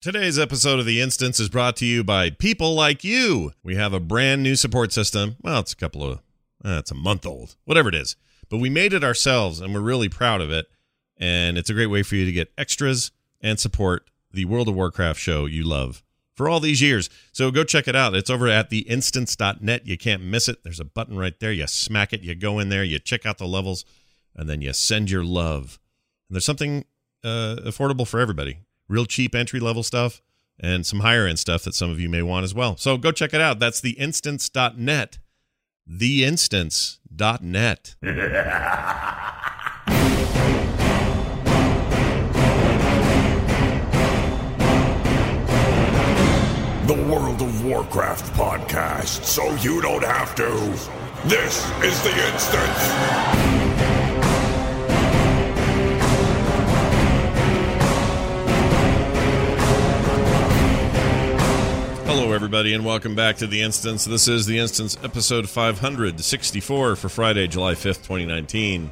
Today's episode of The Instance is brought to you by people like you. We have a brand new support system. Well, it's a couple of, uh, it's a month old, whatever it is. But we made it ourselves and we're really proud of it. And it's a great way for you to get extras and support the World of Warcraft show you love for all these years. So go check it out. It's over at theinstance.net. You can't miss it. There's a button right there. You smack it, you go in there, you check out the levels, and then you send your love. And there's something uh, affordable for everybody real cheap entry level stuff and some higher end stuff that some of you may want as well. So go check it out. That's theinstance.net. Theinstance.net. The World of Warcraft podcast, so you don't have to. This is the instance. Hello, everybody, and welcome back to The Instance. This is The Instance, episode 564 for Friday, July 5th, 2019. Uh,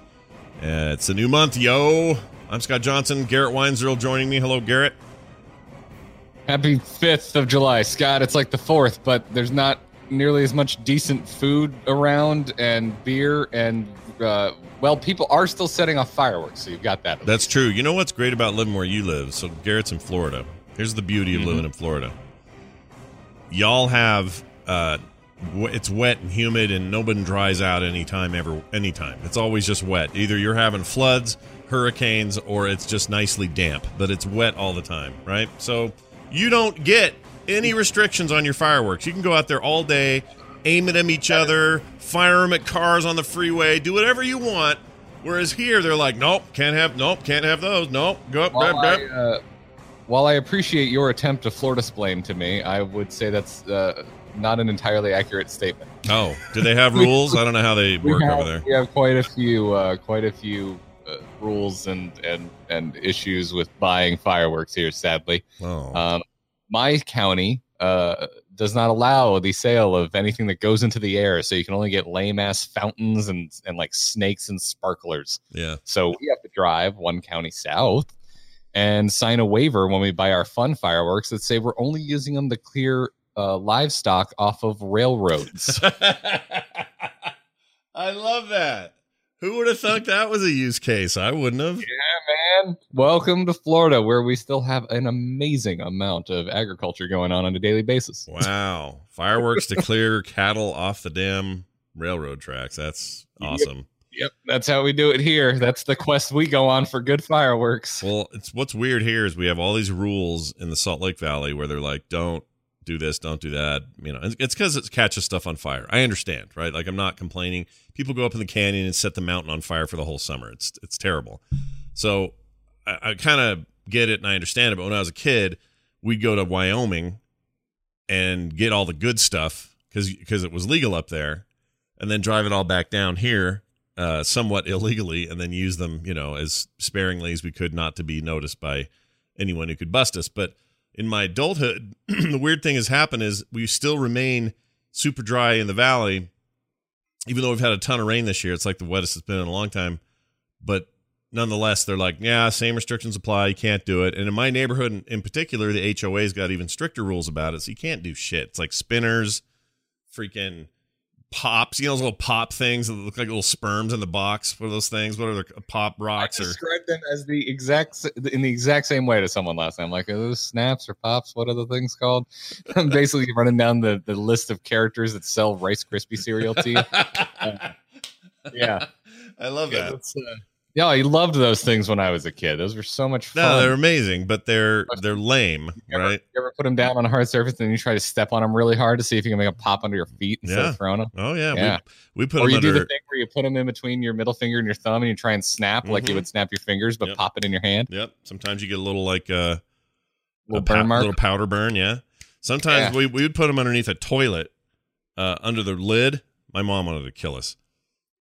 it's a new month, yo. I'm Scott Johnson. Garrett Weinzierl joining me. Hello, Garrett. Happy 5th of July, Scott. It's like the 4th, but there's not nearly as much decent food around and beer and, uh, well, people are still setting off fireworks, so you've got that. That's true. You know what's great about living where you live? So, Garrett's in Florida. Here's the beauty of living in Florida. Y'all have, uh, it's wet and humid, and nobody dries out anytime, ever, anytime. It's always just wet. Either you're having floods, hurricanes, or it's just nicely damp, but it's wet all the time, right? So, you don't get any restrictions on your fireworks. You can go out there all day, aim at them each other, fire them at cars on the freeway, do whatever you want. Whereas here, they're like, nope, can't have, nope, can't have those, nope, go up, grab, I, uh, while I appreciate your attempt to Florida blame to me, I would say that's uh, not an entirely accurate statement. Oh, do they have rules? I don't know how they work have, over there. we have quite a few, uh, quite a few uh, rules and and and issues with buying fireworks here. Sadly, Oh, um, my county uh, does not allow the sale of anything that goes into the air, so you can only get lame ass fountains and and like snakes and sparklers. yeah. So we have to drive one county south and sign a waiver when we buy our fun fireworks that say we're only using them to clear uh, livestock off of railroads. I love that. Who would have thought that was a use case? I wouldn't have. yeah, man. Welcome to Florida, where we still have an amazing amount of agriculture going on on a daily basis. Wow. Fireworks to clear cattle off the damn railroad tracks. That's awesome. Yep, that's how we do it here. That's the quest we go on for good fireworks. Well, it's what's weird here is we have all these rules in the Salt Lake Valley where they're like, don't do this, don't do that. You know, it's because it catches stuff on fire. I understand, right? Like I'm not complaining. People go up in the canyon and set the mountain on fire for the whole summer. It's it's terrible. So I, I kind of get it and I understand it. But when I was a kid, we'd go to Wyoming and get all the good stuff because because it was legal up there, and then drive it all back down here uh, somewhat illegally and then use them, you know, as sparingly as we could not to be noticed by anyone who could bust us. But in my adulthood, the weird thing has happened is we still remain super dry in the valley, even though we've had a ton of rain this year. It's like the wettest it's been in a long time. But nonetheless, they're like, yeah, same restrictions apply. You can't do it. And in my neighborhood in, in particular, the HOA's got even stricter rules about it. So you can't do shit. It's like spinners, freaking pops, you know, those little pop things that look like little sperms in the box. What are those things? What are the pop I rocks or described them as the exact in the exact same way to someone last time. Like, are those snaps or pops? What are the things called? I'm basically running down the, the list of characters that sell Rice Krispie cereal to you. Uh, yeah. I love that. Yeah, I loved those things when I was a kid. Those were so much fun. No, they're amazing, but they're they're lame, You ever- right? You ever put them down on a hard surface and you try to step on them really hard to see if you can make them pop under your feet instead Yeah. of throwing them? Oh yeah, Yeah. We, we put Or them you under. do the thing where you put them in between your middle finger and your thumb and you try and snap like Mhm. you would snap your fingers, but Yep. pop it in your hand. Yep. Sometimes you get a little like uh, Little a burn mark. little powder burn. Yeah. Sometimes Yeah. we we would put them underneath a toilet, uh, under the lid. My mom wanted to kill us.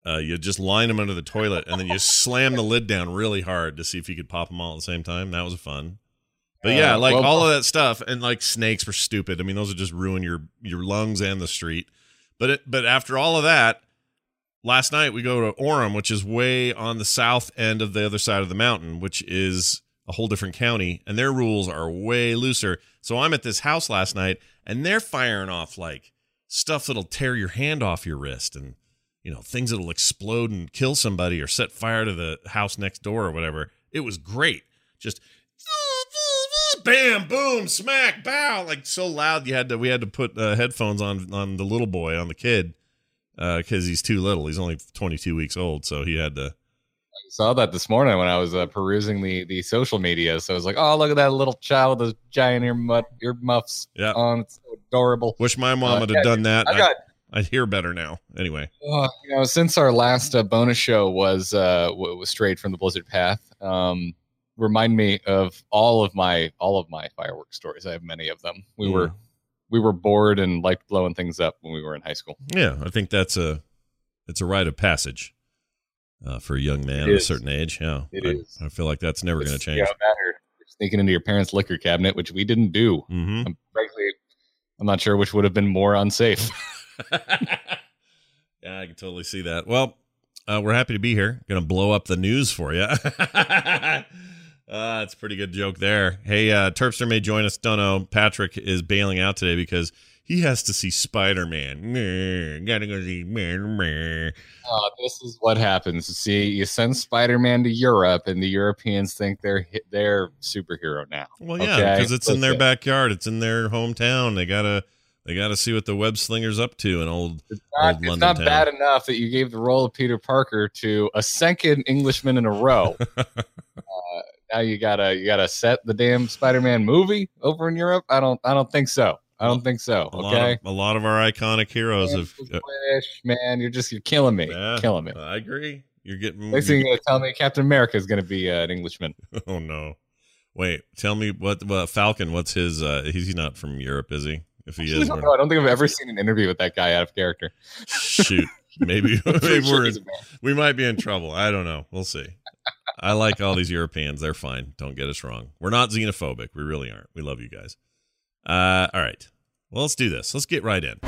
Uh, you just line them under the toilet and then you slam the lid down really hard to see if you could pop them all at the same time. That was fun. But yeah, Uh, like well- all of that stuff, and like snakes were stupid. I mean, those would just ruin your your lungs and the street. But it, but after all of that, last night we go to Orem, which is way on the south end of the other side of the mountain, which is a whole different county, and their rules are way looser. So I'm at this house last night, and they're firing off like stuff that'll tear your hand off your wrist, and you know things that'll explode and kill somebody or set fire to the house next door or whatever. It was great. Just bam, boom, smack, bow, like so loud you had to we had to put uh, headphones on on the little boy on the kid because uh, he's too little. He's only 22 weeks old, so he had to. I saw that this morning when I was uh, perusing the the social media. So I was like, "Oh, look at that little child with those giant ear muffs Yeah. on. It's so adorable." Wish my mom Uh, would yeah, have done that. I got I, hear better now. Anyway, Uh, you know, since our last uh, bonus show was uh, w- was straight from the Blizzard path, um, remind me of all of my all of my fireworks stories. I have many of them. We Mm. were we were bored and liked blowing things up when we were in high school. yeah, I think that's a it's a rite of passage uh, for a young man at a certain age. Yeah, It I, is. I feel like that's never going to change. That or sneaking into your parents' liquor cabinet, which we didn't do. hmm Um, frankly, I'm not sure which would have been more unsafe. yeah, I can totally see that. Well, uh, we're happy to be here. Going to blow up the news for you. uh, that's a pretty good joke there. Hey, uh, Terpster may join us. Don't know. Patrick is bailing out today because he has to see Spider Man. Gotta go see Spider Man. Uh, this is what happens. See, you send Spider-Man to Europe, and the Europeans think they're they're superhero now. Well, yeah, Okay, because it's in their backyard. It's in their hometown. They gotta they gotta see what the web slinger's up to. in old It's not, Old it's London not town. bad enough that you gave the role of Peter Parker to a second Englishman in a row. uh, now you gotta you gotta set the damn Spider-Man movie over in Europe. I don't I don't think so. I don't think so. a lot Okay. of a lot of our iconic heroes have. uh, Wish, man, you're just you're killing me, yeah, killing me. I agree. You're getting. Next thing you're gonna tell me, Captain America is gonna be uh, an Englishman. Oh no! Wait, tell me what? What Falcon? What's his? uh He's not from Europe, is he? If he I is. I don't think I've ever seen an interview with that guy out of character. shoot, maybe, maybe sure we're he's a man. we might be in trouble. I don't know. We'll see. I like all these Europeans. They're fine. Don't get us wrong. We're not xenophobic. We really aren't. We love you guys. Uh, all right. Well, let's do this. Let's get right in.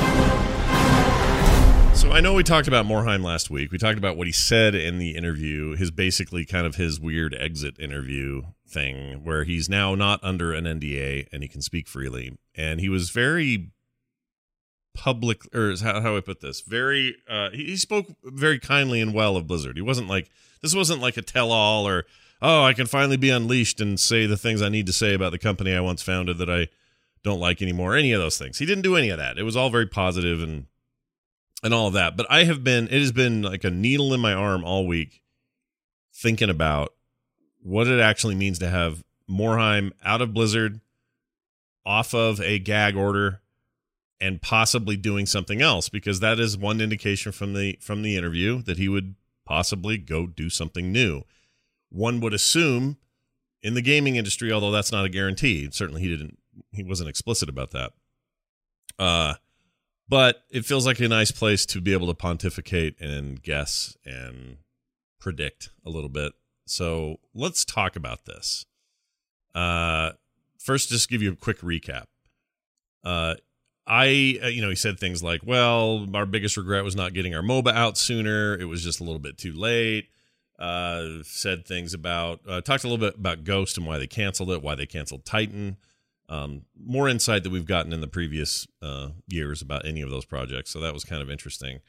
So I know we talked about Morhaime last week. We talked about what he said in the interview, his basically kind of his weird exit interview thing, where he's now not under an NDA and he can speak freely. And he was very public, or how, how I put this? Very, uh, he, he spoke very kindly and well of Blizzard. He wasn't like this wasn't like a tell-all or oh, I can finally be unleashed and say the things I need to say about the company I once founded that I don't like anymore. Any of those things. He didn't do any of that. It was all very positive and and all of that. But I have been it has been like a needle in my arm all week thinking about what it actually means to have Morhaime out of Blizzard, off of a gag order, and possibly doing something else because that is one indication from the from the interview that he would possibly go do something new. One would assume in the gaming industry, although that's not a guarantee. Certainly, he didn't. He wasn't explicit about that. Uh, but it feels like a nice place to be able to pontificate and guess and predict a little bit. So let's talk about this. Uh, first, just give you a quick recap. Uh, I, uh, you know, he said things like, well, our biggest regret was not getting our MOBA out sooner. It was just a little bit too late. Uh, said things about, uh, talked a little bit about Ghost and why they canceled it, why they canceled Titan. Um, more insight that we've gotten in the previous uh, years about any of those projects. So that was kind of interesting.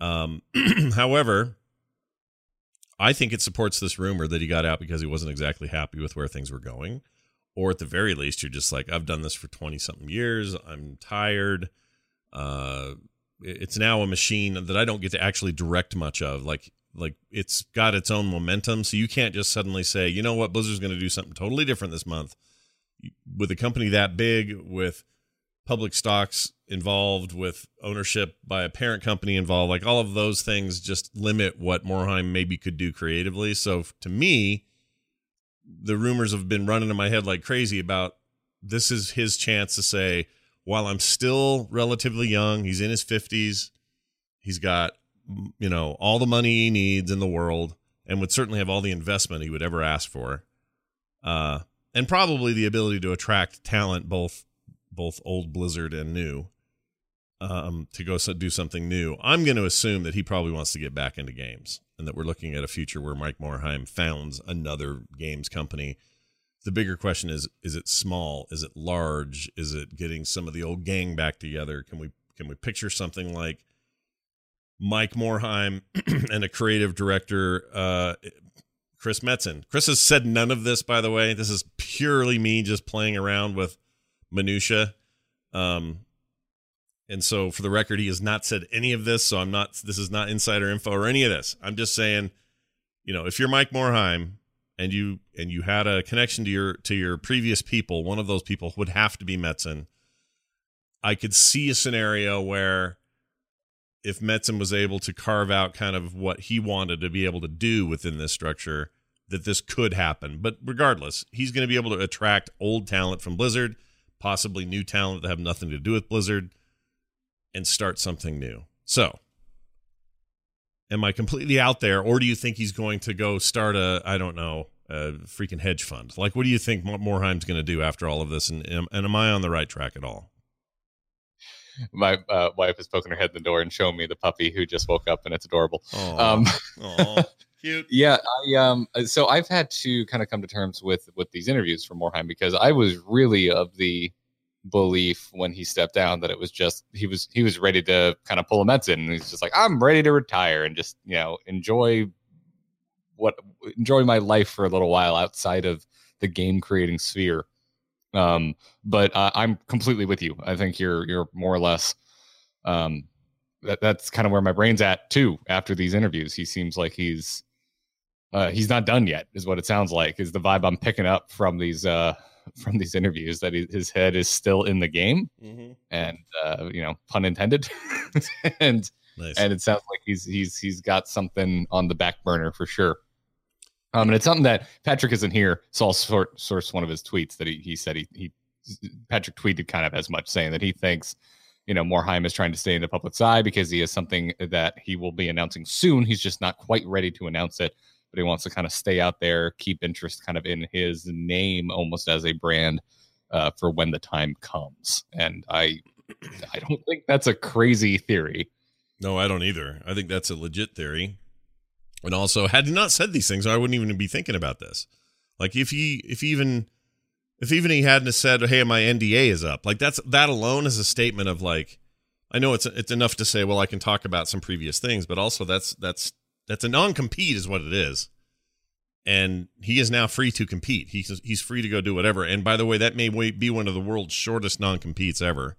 Um, however, I think it supports this rumor that he got out because he wasn't exactly happy with where things were going. Or at the very least, you're just like, I've done this for 20 something years. I'm tired. Uh, it's now a machine that I don't get to actually direct much of. Like, like it's got its own momentum. So you can't just suddenly say, you know what, Blizzard's going to do something totally different this month. With a company that big, with public stocks involved, with ownership by a parent company involved, like all of those things just limit what Morhaime maybe could do creatively. So to me, the rumors have been running in my head like crazy about this is his chance to say, while I'm still relatively young, he's in his 50s, he's got, you know, all the money he needs in the world and would certainly have all the investment he would ever ask for. Uh, and probably the ability to attract talent, both both old Blizzard and new, um, to go so, do something new. I'm going to assume that he probably wants to get back into games, and that we're looking at a future where Mike Morhaime founds another games company, the bigger question is is it small? Is it large? Is it getting some of the old gang back together? Can we can we picture something like mike Morhaime and a creative director uh chris metzen? Chris has said none of this by the way. This is purely me just playing around with minutia um and so for the record he has not said any of this so i'm not this is not insider info or any of this i'm just saying you know if you're mike morhaime and you and you had a connection to your to your previous people, one of those people would have to be Metzen. I could see a scenario where if Metzen was able to carve out kind of what he wanted to be able to do within this structure, that this could happen. But regardless, he's going to be able to attract old talent from Blizzard, possibly new talent that have nothing to do with Blizzard, and start something new. So, am I completely out there, or do you think he's going to go start a I don't know a freaking hedge fund? Like, what do you think Morhaime's going to do after all of this? And, and am I on the right track at all? My uh, wife has poking her head in the door and showing me the puppy who just woke up, and it's adorable. Aww. Um, cute. Yeah, I um, so I've had to kind of come to terms with with these interviews from Morhaime because I was really of the belief when he stepped down that it was just he was he was ready to kind of pull a Metzen and he's just like I'm ready to retire and just you know enjoy what enjoy my life for a little while outside of the game creating sphere. Um, but uh, I'm completely with you. I think you're you're more or less um, that that's kind of where my brain's at too. After these interviews, he seems like he's uh, he's not done yet, is what it sounds like. Is the vibe I'm picking up from these uh, from these interviews that he, his head is still in the game, mm-hmm. and uh, you know, pun intended, and Nice. and it sounds like he's he's he's got something on the back burner for sure. Um, and it's something that Patrick isn't here, so I'll sort source one of his tweets that he he said he he Patrick tweeted kind of as much saying that he thinks you know Morhaime is trying to stay in the public's eye because he has something that he will be announcing soon. He's just not quite ready to announce it, but he wants to kind of stay out there, keep interest kind of in his name almost as a brand uh, for when the time comes. And I I don't think that's a crazy theory. No, I don't either. I think that's a legit theory. And also, had he not said these things, I wouldn't even be thinking about this. Like if he, if even, if even he hadn't said, "Hey, my NDA is up," like that's that alone is a statement of like, I know it's it's enough to say, well, I can talk about some previous things, but also that's that's that's a non compete, is what it is. And he is now free to compete. He's he's free to go do whatever. And by the way, that may be one of the world's shortest non competes ever.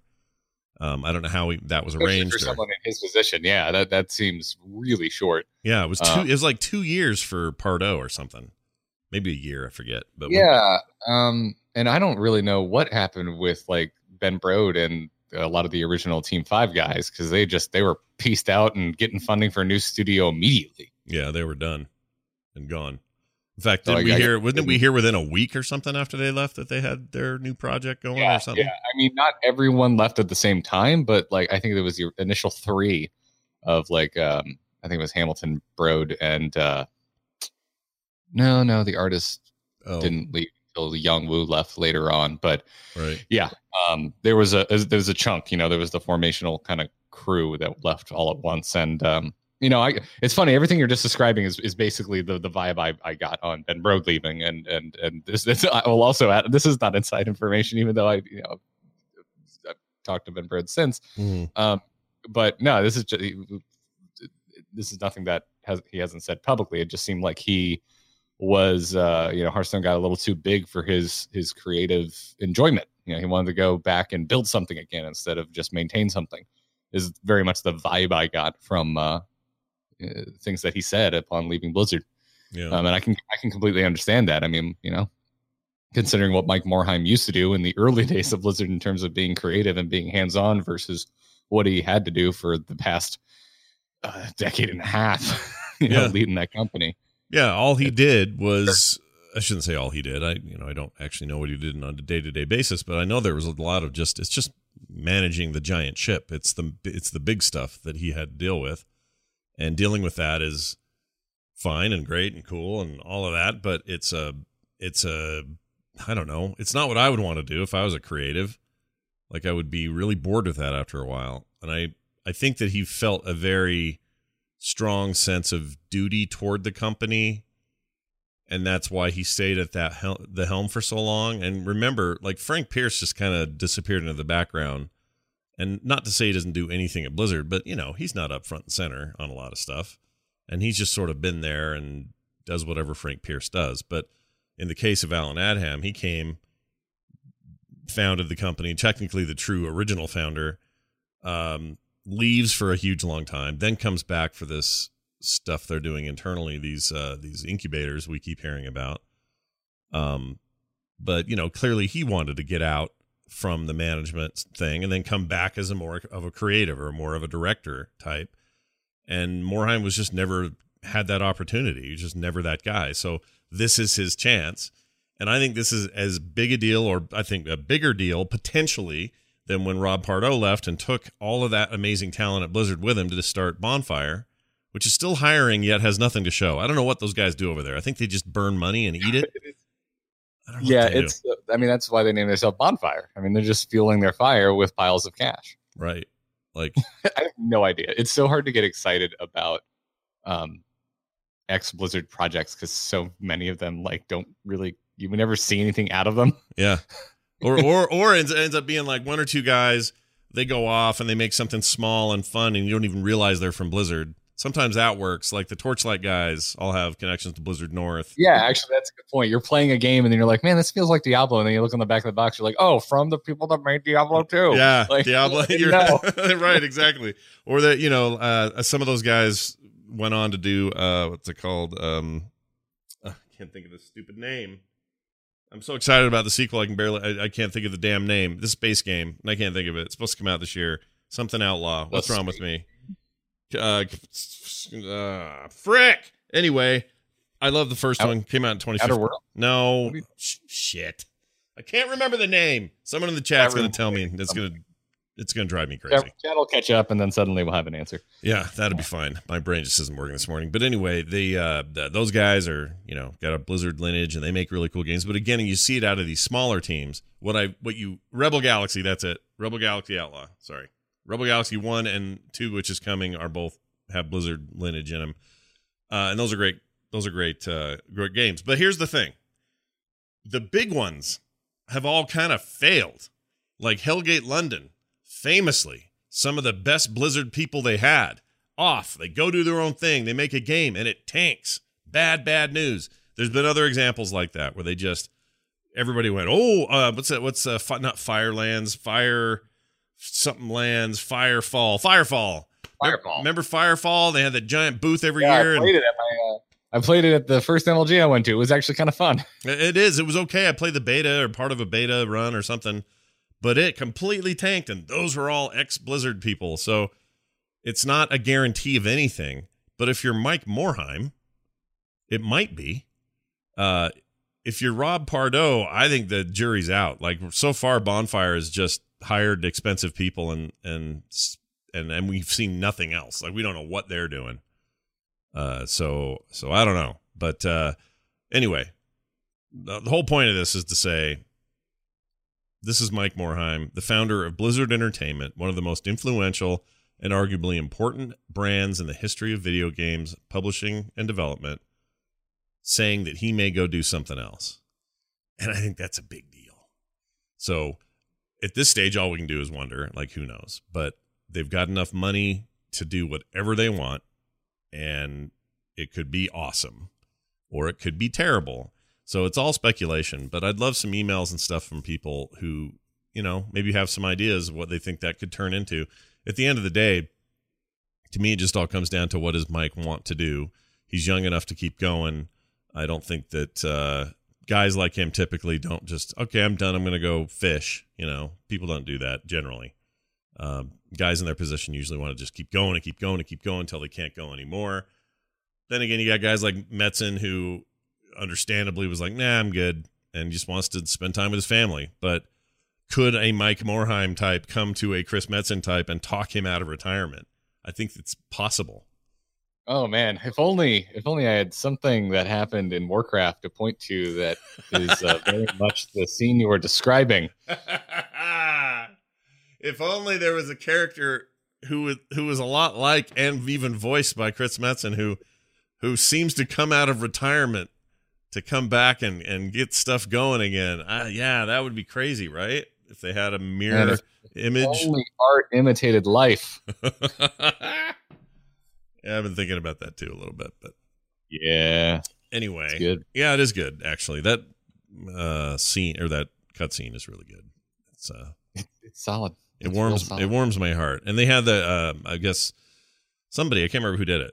Um, I don't know how he, that was Especially arranged. for or- someone in his position. Yeah, that that seems really short. Yeah, it was two. Uh, it was like two years for Pardo or something, maybe a year. I forget. But Yeah, um, and I don't really know what happened with like Ben Brode and a lot of the original Team Five guys because they just they were pieced out and getting funding for a new studio immediately. yeah, they were done and gone. In fact, So did I- we I- hear? Wasn't we hear within a week or something after they left that they had their new project going Yeah, or something? yeah. I mean, not everyone left at the same time, but like I think there was the initial three of like um, I think it was Hamilton, Brode, and uh, no, no, the artist Oh, didn't leave until Young Woo left later on, but right. yeah um there was a there was a chunk you know there was the formational kind of crew that left all at once and um you know i it's funny everything you're just describing is, is basically the the vibe I, I got on ben Brode leaving and and and this, this i will also add this is not inside information even though i you know i've talked to ben Brode since Mhm. um but no this is just this is nothing that has he hasn't said publicly it just seemed like he was uh you know hearthstone got a little too big for his his creative enjoyment. You know he wanted to go back and build something again instead of just maintain something is very much the vibe i got from uh, uh things that he said upon leaving blizzard. Yeah. um, and i can i can completely understand that. I mean you know considering what mike morhaime used to do in the early days of blizzard in terms of being creative and being hands-on versus what he had to do for the past uh, decade and a half you know leading that company Yeah, all he did was I shouldn't say all he did. I you know, I don't actually know what he did on a day-to-day basis, but I know there was a lot of just it's just managing the giant ship. It's the it's the big stuff that he had to deal with. And dealing with that is fine and great and cool and all of that, but it's a it's a I don't know. It's not what I would want to do if I was a creative. Like I would be really bored with that after a while. And I I think that he felt a very strong sense of duty toward the company and that's why he stayed at that hel- the helm for so long. And remember, like Frank Pearce just kind of disappeared into the background. And not to say he doesn't do anything at Blizzard, but you know he's not up front and center on a lot of stuff, and he's just sort of been there and does whatever Frank Pearce does. But in the case of Allen Adham, he came, founded the company, technically the true original founder, um, leaves for a huge long time, then comes back for this stuff they're doing internally these uh, these incubators we keep hearing about. Um, but you know, clearly he wanted to get out from the management thing and then come back as a more of a creative or more of a director type. And Morhaime was just never had that opportunity. He was just never that guy. So this is his chance. And I think this is as big a deal, or I think a bigger deal potentially than when Rob Pardo left and took all of that amazing talent at Blizzard with him to start Bonfire which is still hiring yet has nothing to show. I don't know what those guys do over there. I think they just burn money and eat it. yeah, it's. Do. I mean, that's why they name themselves Bonfire. I mean, they're just fueling their fire with piles of cash. Right. Like I have no idea. It's so hard to get excited about um ex Blizzard projects because so many of them like don't really you never see anything out of them. Yeah. Or or or ends, ends up being like one or two guys. They go off and they make something small and fun, and you don't even realize they're from Blizzard sometimes that works. Like the Torchlight guys all have connections to Blizzard North. Yeah, actually, that's a good point. You're playing a game and then you're like, man, this feels like Diablo. And then you look on the back of the box, you're like, oh, from the people that made Diablo 2. Yeah, like, Diablo. You're right, exactly. Or that, you know, uh, some of those guys went on to do, uh, what's it called? Um, uh, I can't think of the stupid name. I'm so excited about the sequel. I can barely, I, I, can't think of the damn name. This space game, and I can't think of it. It's supposed to come out this year. Something Outlaw. What's wrong with me? Uh, uh, frick. Anyway, I love the first Out, one. Came out in 2015. No, shit. I can't remember the name. Someone in the chat's going to tell me. It's going to it's going to drive me crazy. Chat will catch up, and then suddenly we'll have an answer. Yeah, that'll be fine. My brain just isn't working this morning. But anyway, they uh, those guys are you know got a Blizzard lineage, and they make really cool games. But again, you see it out of these smaller teams. What I what you Rebel Galaxy, that's it. Rebel Galaxy Outlaw. Sorry. Rebel Galaxy One and Two, which is coming, are both have Blizzard lineage in them, uh, and those are great. Those are great, uh, great games. But here's the thing: the big ones have all kind of failed. Like Hellgate London, famously, some of the best Blizzard people they had off. They go do their own thing. They make a game and it tanks. Bad, bad news. There's been other examples like that where they just everybody went, oh, uh, what's that? What's uh, fi- not Firelands, Fire something lands, Firefall, Firefall. Firefall. Remember Firefall? They had that giant booth every yeah, year. I played and, it at my. Uh, I played it at the first MLG I went to. It was actually kind of fun. It is. It was okay. I played the beta or part of a beta run or something, but it completely tanked, and those were all ex Blizzard people. So it's not a guarantee of anything. But if you're Mike Morhaime, it might be. Uh, if you're Rob Pardo, I think the jury's out. Like so far, Bonfire has just hired expensive people and and and and we've seen nothing else. Like we don't know what they're doing. Uh, so so I don't know. But uh, anyway, the, the whole point of this is to say this is Mike Morhaime, the founder of Blizzard Entertainment, one of the most influential and arguably important brands in the history of video games publishing and development, saying that he may go do something else. And I think that's a big deal. So at this stage, all we can do is wonder, like, who knows? But they've got enough money to do whatever they want, and it could be awesome or it could be terrible. So it's all speculation, but I'd love some emails and stuff from people who, you know, maybe have some ideas of what they think that could turn into. At the end of the day, to me, it just all comes down to what does Mike want to do. He's young enough to keep going. I don't think that uh, guys like him typically don't just okay i'm done i'm going to go fish you know people don't do that generally um, guys in their position usually want to just keep going and keep going and keep going until they can't go anymore then again you got guys like metzen who understandably was like nah i'm good. And just wants to spend time with his family. But could a mike morhaime type come to a chris metzen type and talk him out of retirement? I think it's possible. Oh man, if only if only I had something that happened in Warcraft to point to that is uh, very much the scene you were describing. if only there was a character who was who was a lot like and even voiced by Chris Metzen who who seems to come out of retirement to come back and and get stuff going again. Uh, yeah, that would be crazy, right? If they had a mirror image. Only art imitated life. yeah, I've been thinking about that too a little bit, but Yeah, anyway, it's good. yeah, it is good actually. That uh scene or that cutscene is really good. It's uh It's solid. it It's warms solid. it warms my heart. And they had the uh, I guess somebody I can't remember who did it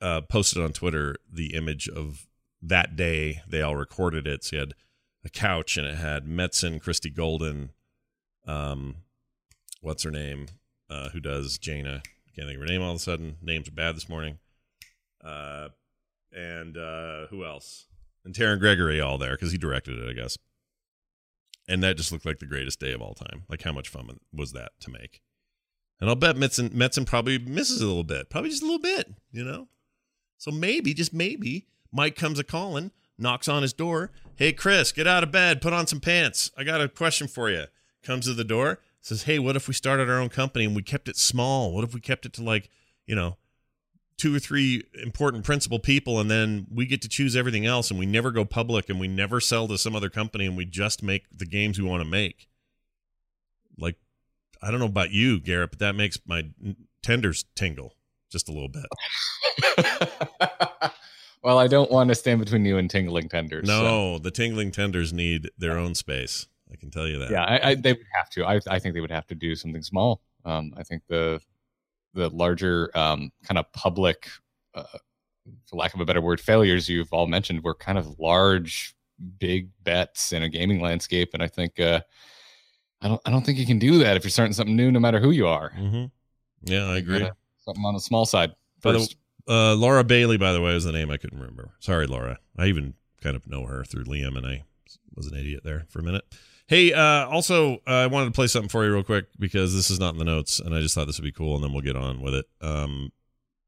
uh, posted on Twitter the image of that day they all recorded it. So you had a couch and it had Metzen, Christie Golden, um, what's her name, uh, who does Jaina. Can't think of her name all of a sudden. Names are bad this morning. Uh, and uh, who else? And Terran Gregory all there because he directed it, I guess. And that just looked like the greatest day of all time. Like how much fun was that to make? And I'll bet Metzen, Metzen probably misses a little bit, probably just a little bit, you know. So maybe, just maybe, Mike comes a calling, knocks on his door. Hey, Chris, get out of bed, put on some pants. I got a question for you. Comes to the door, says, Hey, what if we started our own company and we kept it small? What if we kept it to like, you know, two or three important principal people and then we get to choose everything else and we never go public and we never sell to some other company and we just make the games we want to make? Like, I don't know about you, Garrett, but that makes my tenders tingle just a little bit. well, I don't want to stand between you and tingling tenders. so- No, the tingling tenders need their own space. I can tell you that. yeah, I, I, they would have to. I, I think they would have to do something small. Um, I think the the larger um, kind of public, uh, for lack of a better word, failures you've all mentioned were kind of large, big bets in a gaming landscape, and I think uh, I don't I don't think you can do that if you're starting something new, no matter who you are. hmm Yeah, I agree. gotta- Something on the small side By the- first. Uh, Laura Bailey, by the way, is the name I couldn't remember. Sorry, Laura. I even kind of know her through Liam, and I was an idiot there for a minute. Hey, uh, also, uh, I wanted to play something for you real quick because this is not in the notes, and I just thought this would be cool, and then we'll get on with it. Um,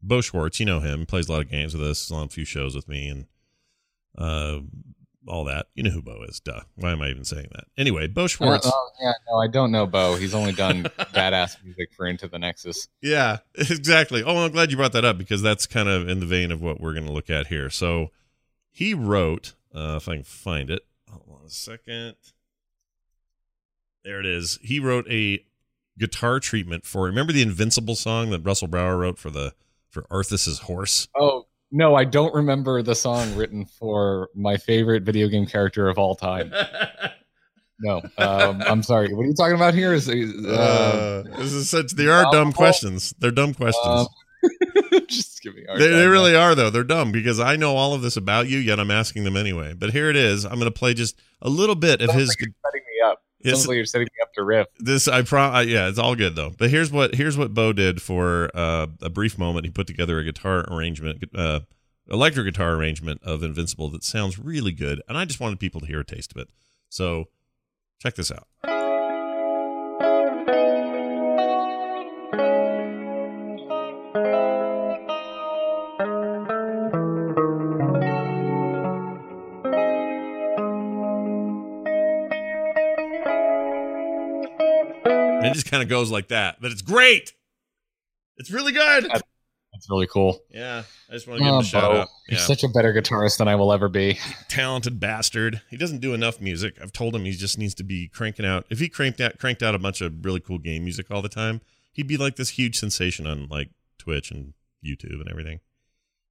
Bo Schwartz, you know him, plays a lot of games with us, on a few shows with me, and uh, all that. You know who Bo is, duh. Why am I even saying that? Anyway, Bo Schwartz. Uh, oh, yeah, no, I don't know Bo. He's only done badass music for Into the Nexus. Yeah, exactly. Oh, I'm glad you brought that up because that's kind of in the vein of what we're going to look at here. So he wrote, uh, if I can find it, hold on a second. There it is. He wrote a guitar treatment for. Remember the Invincible song that Russell Brower wrote for the for Arthas's horse? Oh no, I don't remember the song written for my favorite video game character of all time. No, um, I'm sorry. What are you talking about here? Is uh, Uh, this is such. They are dumb questions. They're dumb questions. um, just give me. They, they really are though. They're dumb because I know all of this about you, yet I'm asking them anyway. But here it is. I'm going to play just a little bit of Sounds his. like you're setting me up. Sounds like you're setting me up to riff. this I pro. I, yeah, it's all good though. But here's what here's what Bo did for uh, a brief moment. He put together a guitar arrangement, uh, electric guitar arrangement of Invincible that sounds really good, and I just wanted people to hear a taste of it. So check this out. And it just kind of goes like that, but it's great. It's really good. That's really cool. Yeah, I just want to give him Oh, a shout Bo, out. Yeah, such a better guitarist than I will ever be. talented bastard. He doesn't do enough music. I've told him he just needs to be cranking out. If he cranked out cranked out a bunch of really cool game music all the time, he'd be like this huge sensation on like Twitch and YouTube and everything.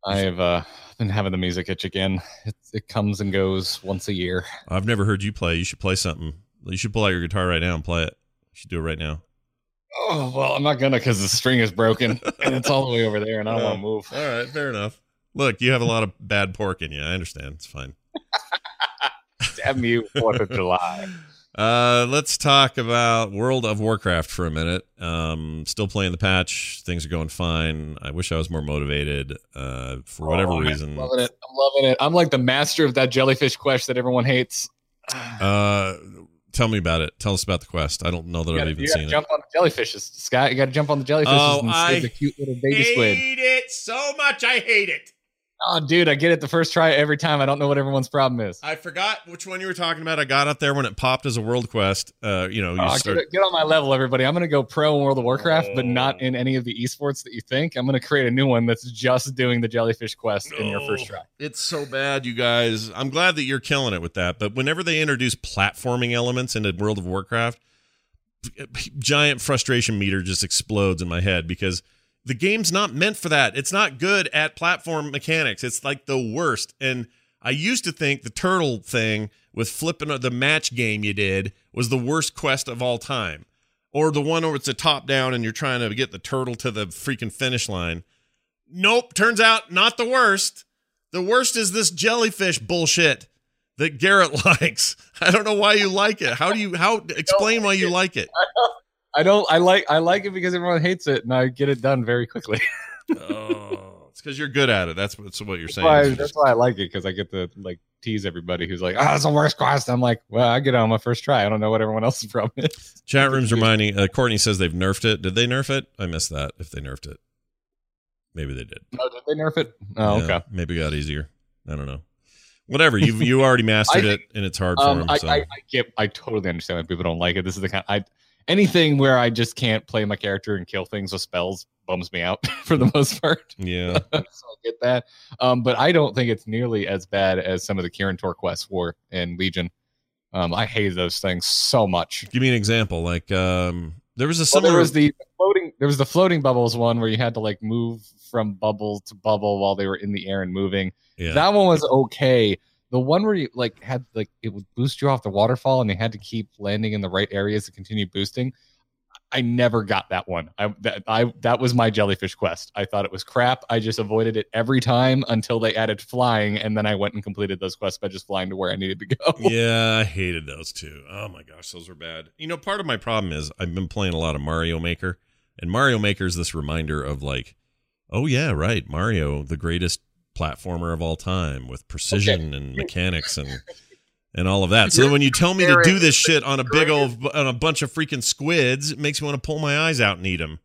I've uh, been having the music itch again. It, it comes and goes once a year. I've never heard you play. You should play something. You should pull out your guitar right now and play it. Should do it right now. Oh well, I'm not gonna because the string is broken and it's all the way over there, and I don't want to move. All right, fair enough. Look, you have a lot of bad pork in you. I understand. It's fine. Damn you, Fourth of July. Uh, let's talk about World of Warcraft for a minute. Um, still playing the patch. Things are going fine. I wish I was more motivated. Uh, for whatever Oh, I'm reason. loving it. I'm loving it. I'm like the master of that jellyfish quest that everyone hates. Uh, tell me about it. Tell us about the quest. I don't know that You I've gotta, even you gotta seen jump on the jellyfishes, Scott. You got to jump on the jellyfishes Oh, and I save the cute little it. baby squid. Hate it so much. I hate it. Oh, dude, I get it the first try every time. I don't know what everyone's problem is. I forgot which one you were talking about. I got up there when it popped as a world quest. Uh, you know, you Oh, start. get, get on my level, everybody. I'm going to go pro in World of Warcraft, but not Oh. in any of the esports that you think. I'm going to create a new one that's just doing the jellyfish quest in your first Oh, try. It's so bad, you guys. I'm glad that you're killing it with that. But whenever they introduce platforming elements into World of Warcraft, giant frustration meter just explodes in my head because the game's not meant for that. It's not good at platform mechanics. It's like the worst. And I used to think the turtle thing with flipping the match game you did was the worst quest of all time. Or the one where it's a top down and you're trying to get the turtle to the freaking finish line. Nope, turns out not the worst. The worst is this jellyfish bullshit that Garrett likes. I don't know why you like it. How do you how explain why you like it? I don't. I like. I like it because everyone hates it, and I get it done very quickly. Oh, it's because you're good at it. That's what, that's what you're That's saying. why, that's why I like it because I get to like tease everybody who's like, "Ah, it's the worst quest." I'm like, "Well, I get it on my first try. I don't know what everyone else's problem is." Chat room's reminding. Uh, Courtney says they've nerfed it. Did they nerf it? I missed that. If they nerfed it, maybe they did. Oh, did they nerf it? Oh, Yeah, okay. Maybe it got easier. I don't know. Whatever. You you already mastered I it, and it's hard for Um, them. I, so. I, I get. I totally understand why people don't like it. This is the kind. I anything where I just can't play my character and kill things with spells bums me out for the most part. yeah. so I get that. Um, but I don't think it's nearly as bad as some of the Kirin Tor quests were in Legion. Um, I hate those things so much. Give me an example. Like um, there was a Well, there was the floating. There was the floating bubbles one where you had to like move from bubble to bubble while they were in the air and moving. yeah. That one was okay. The one where you like had like it would boost you off the waterfall and they had to keep landing in the right areas to continue boosting. I never got that one. I that I that was my jellyfish quest. I thought it was crap. I just avoided it every time until they added flying, and then I went and completed those quests by just flying to where I needed to go. yeah, I hated those too. Oh my gosh, those were bad. You know, part of my problem is I've been playing a lot of Mario Maker, and Mario Maker is this reminder of like, oh yeah, right, Mario, the greatest platformer of all time with precision and mechanics and and all of that. So then when you tell me to do this shit on a big old on a bunch of freaking squids, it makes me want to pull my eyes out and eat them.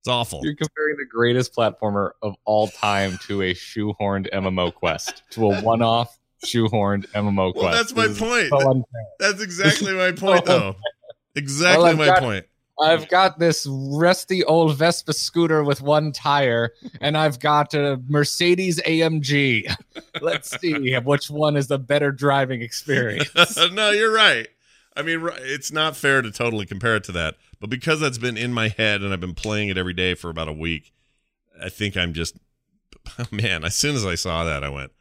It's awful. You're comparing the greatest platformer of all time to a shoehorned MMO quest, to a one-off shoehorned MMO quest. Well, that's my This point. so. That's exactly my point, though. Exactly Well, my got- point. I've got this rusty old Vespa scooter with one tire, and I've got a Mercedes AMG. Let's see which one is the better driving experience. no, you're right. I mean, it's not fair to totally compare it to that, but because that's been in my head and I've been playing it every day for about a week, I think I'm just, man. As soon as I saw that, I went,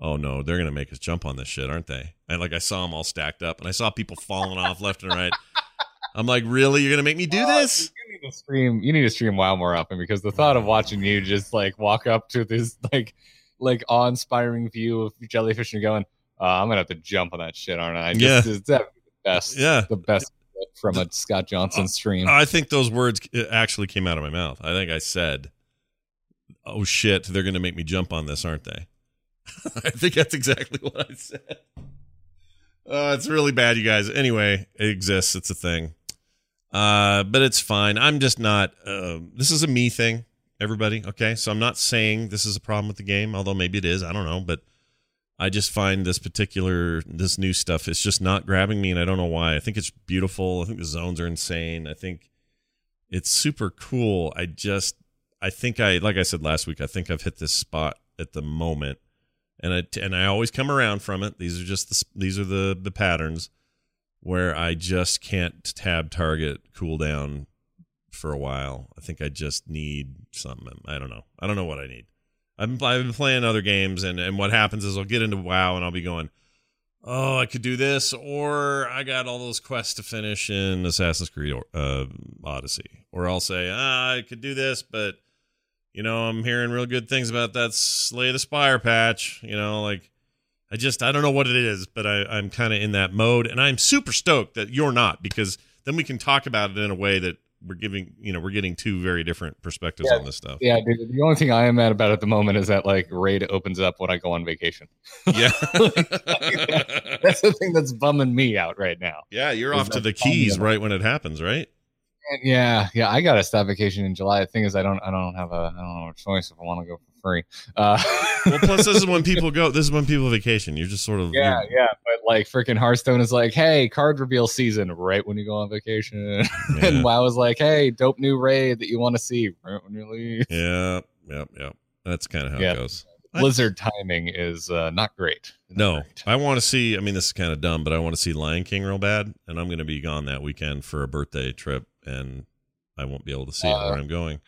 "Oh no, they're gonna make us jump on this shit, aren't they?" And like I saw them all stacked up, and I saw people falling off left and right. I'm like, "Really? You're gonna make me do this?" You need to stream. You need to stream WoW more often because the thought of watching you just like walk up to this like like awe-inspiring view of jellyfish and going, uh, "I'm gonna have to jump on that shit, aren't I?" Just, Yeah. it's the best. Yeah. the best from a Scott Johnson stream. I think those words uh, actually came out of my mouth. I think I said, "Oh shit, they're going to make me jump on this, aren't they?" I think that's exactly what I said. Uh, it's really bad, you guys. Anyway, it exists. It's a thing. Uh, but it's fine. I'm just not. Uh, this is a me thing, everybody. Okay, so I'm not saying this is a problem with the game, although maybe it is. I don't know, but I just find this particular this new stuff is just not grabbing me, and I don't know why. I think it's beautiful. I think the zones are insane. I think it's super cool. I just I think I like I said last week. I think I've hit this spot at the moment, and I and I always come around from it. These are just the these are the the patterns where I just can't tab target cooldown for a while. I think I just need something. I don't know. I don't know what I need. I've been, playing other games, and, and what happens is I'll get into WoW and I'll be going, oh, I could do this, or I got all those quests to finish in Assassin's Creed uh, Odyssey. Or I'll say, ah, I could do this, but, you know, I'm hearing real good things about that Slay the Spire patch. You know, like, I just, I don't know what it is, but I, I'm kind of in that mode, and I'm super stoked that you're not, because then we can talk about it in a way that we're giving, you know, we're getting two very different perspectives Yeah. on this stuff. Yeah, dude. The only thing I am mad about at the moment is that like raid opens up when I go on vacation. Yeah. That's the thing that's bumming me out right now. yeah, you're off to the keys right when it happens, right? And yeah, yeah, I gotta stop vacation in July. The thing is, I don't, I don't have a, I don't have a choice if I want to go for free. Uh, well, plus this is when people go. This is when people vacation. You're just sort of yeah, yeah. But like freaking Hearthstone is like, hey, card reveal season right when you go on vacation. Yeah. and WoW is like, hey, dope new raid that you want to see right when you leave. Yeah, yeah, yep. That's kind of how Yeah. it goes. Blizzard timing is uh, not great. Not No, great. I want to see. I mean, this is kind of dumb, but I want to see Lion King real bad, and I'm going to be gone that weekend for a birthday trip, and I won't be able to see Uh, where I'm going.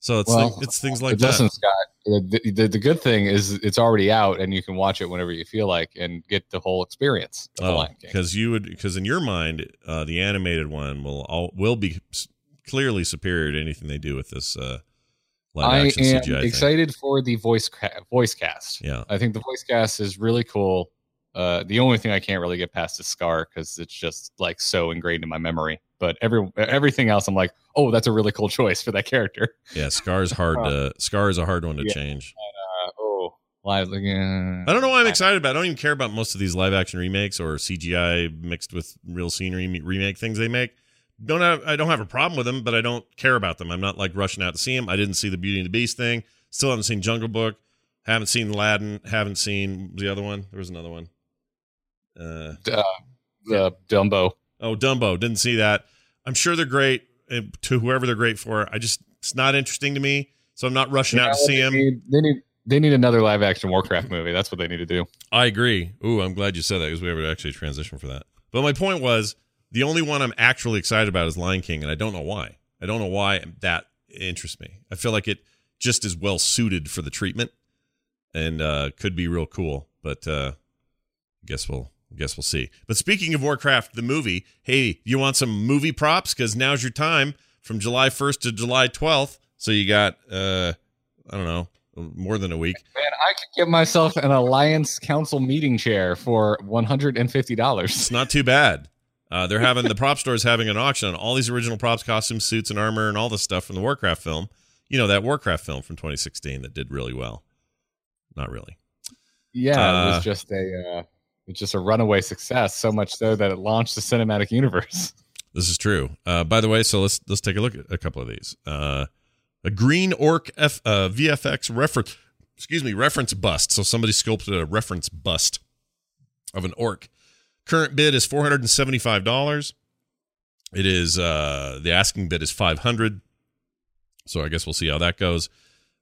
So it's well, thi- it's things like Justin that. Scott, the, the, the good thing is it's already out and you can watch it whenever you feel like and get the whole experience the Oh, because you would because in your mind, uh, the animated one will all will be clearly superior to anything they do with this uh, live I action am CGI thing. excited for the voice ca- voice cast. Yeah, I think the voice cast is really cool. Uh, the only thing I can't really get past is Scar because it's just like so ingrained in my memory. But every everything else, I'm like, oh, that's a really cool choice for that character. yeah. Scar's hard to Scar is a hard one to Yeah. change. Uh, oh, live again. I don't know why I'm excited about. it. I don't even care about most of these live action remakes or CGI mixed with real scenery remake things they make. Don't have I don't have a problem with them, but I don't care about them. I'm not like rushing out to see them. I didn't see the Beauty and the Beast thing. Still haven't seen Jungle Book. Haven't seen Aladdin. Haven't seen the other one. There was another one. Uh, Uh, the Dumbo. Oh, Dumbo. Didn't see that. I'm sure they're great to whoever they're great for. I just it's not interesting to me, so I'm not rushing out to see them. Need, they need they need another live action Warcraft movie. That's what they need to do. I agree. Ooh, I'm glad you said that because we have to actually transition for that. But my point was the only one I'm actually excited about is Lion King, and I don't know why. I don't know why that interests me. I feel like it just is well suited for the treatment and uh, could be real cool. But uh, guess we'll guess we'll see. But speaking of Warcraft, the movie, hey, you want some movie props? Because now's your time from July 1st to July 12th. So you got uh, I don't know more than a week. Man, I could get myself an Alliance Council meeting chair for $150. It's not too bad. Uh, they're having the prop store is having an auction on all these original props, costumes, suits, and armor, and all the stuff from the Warcraft film. You know that Warcraft film from 2016 that did really well. Not really. Yeah, it Uh, was just a uh, it's just a runaway success. So much so that it launched the cinematic universe. This is true. Uh, by the way, so let's let's take a look at a couple of these. Uh, a green orc F, uh, VFX reference, excuse me, reference bust. So somebody sculpted a reference bust of an orc. Current bid is four hundred and seventy five dollars. It is uh, the asking bid is five hundred. So I guess we'll see how that goes.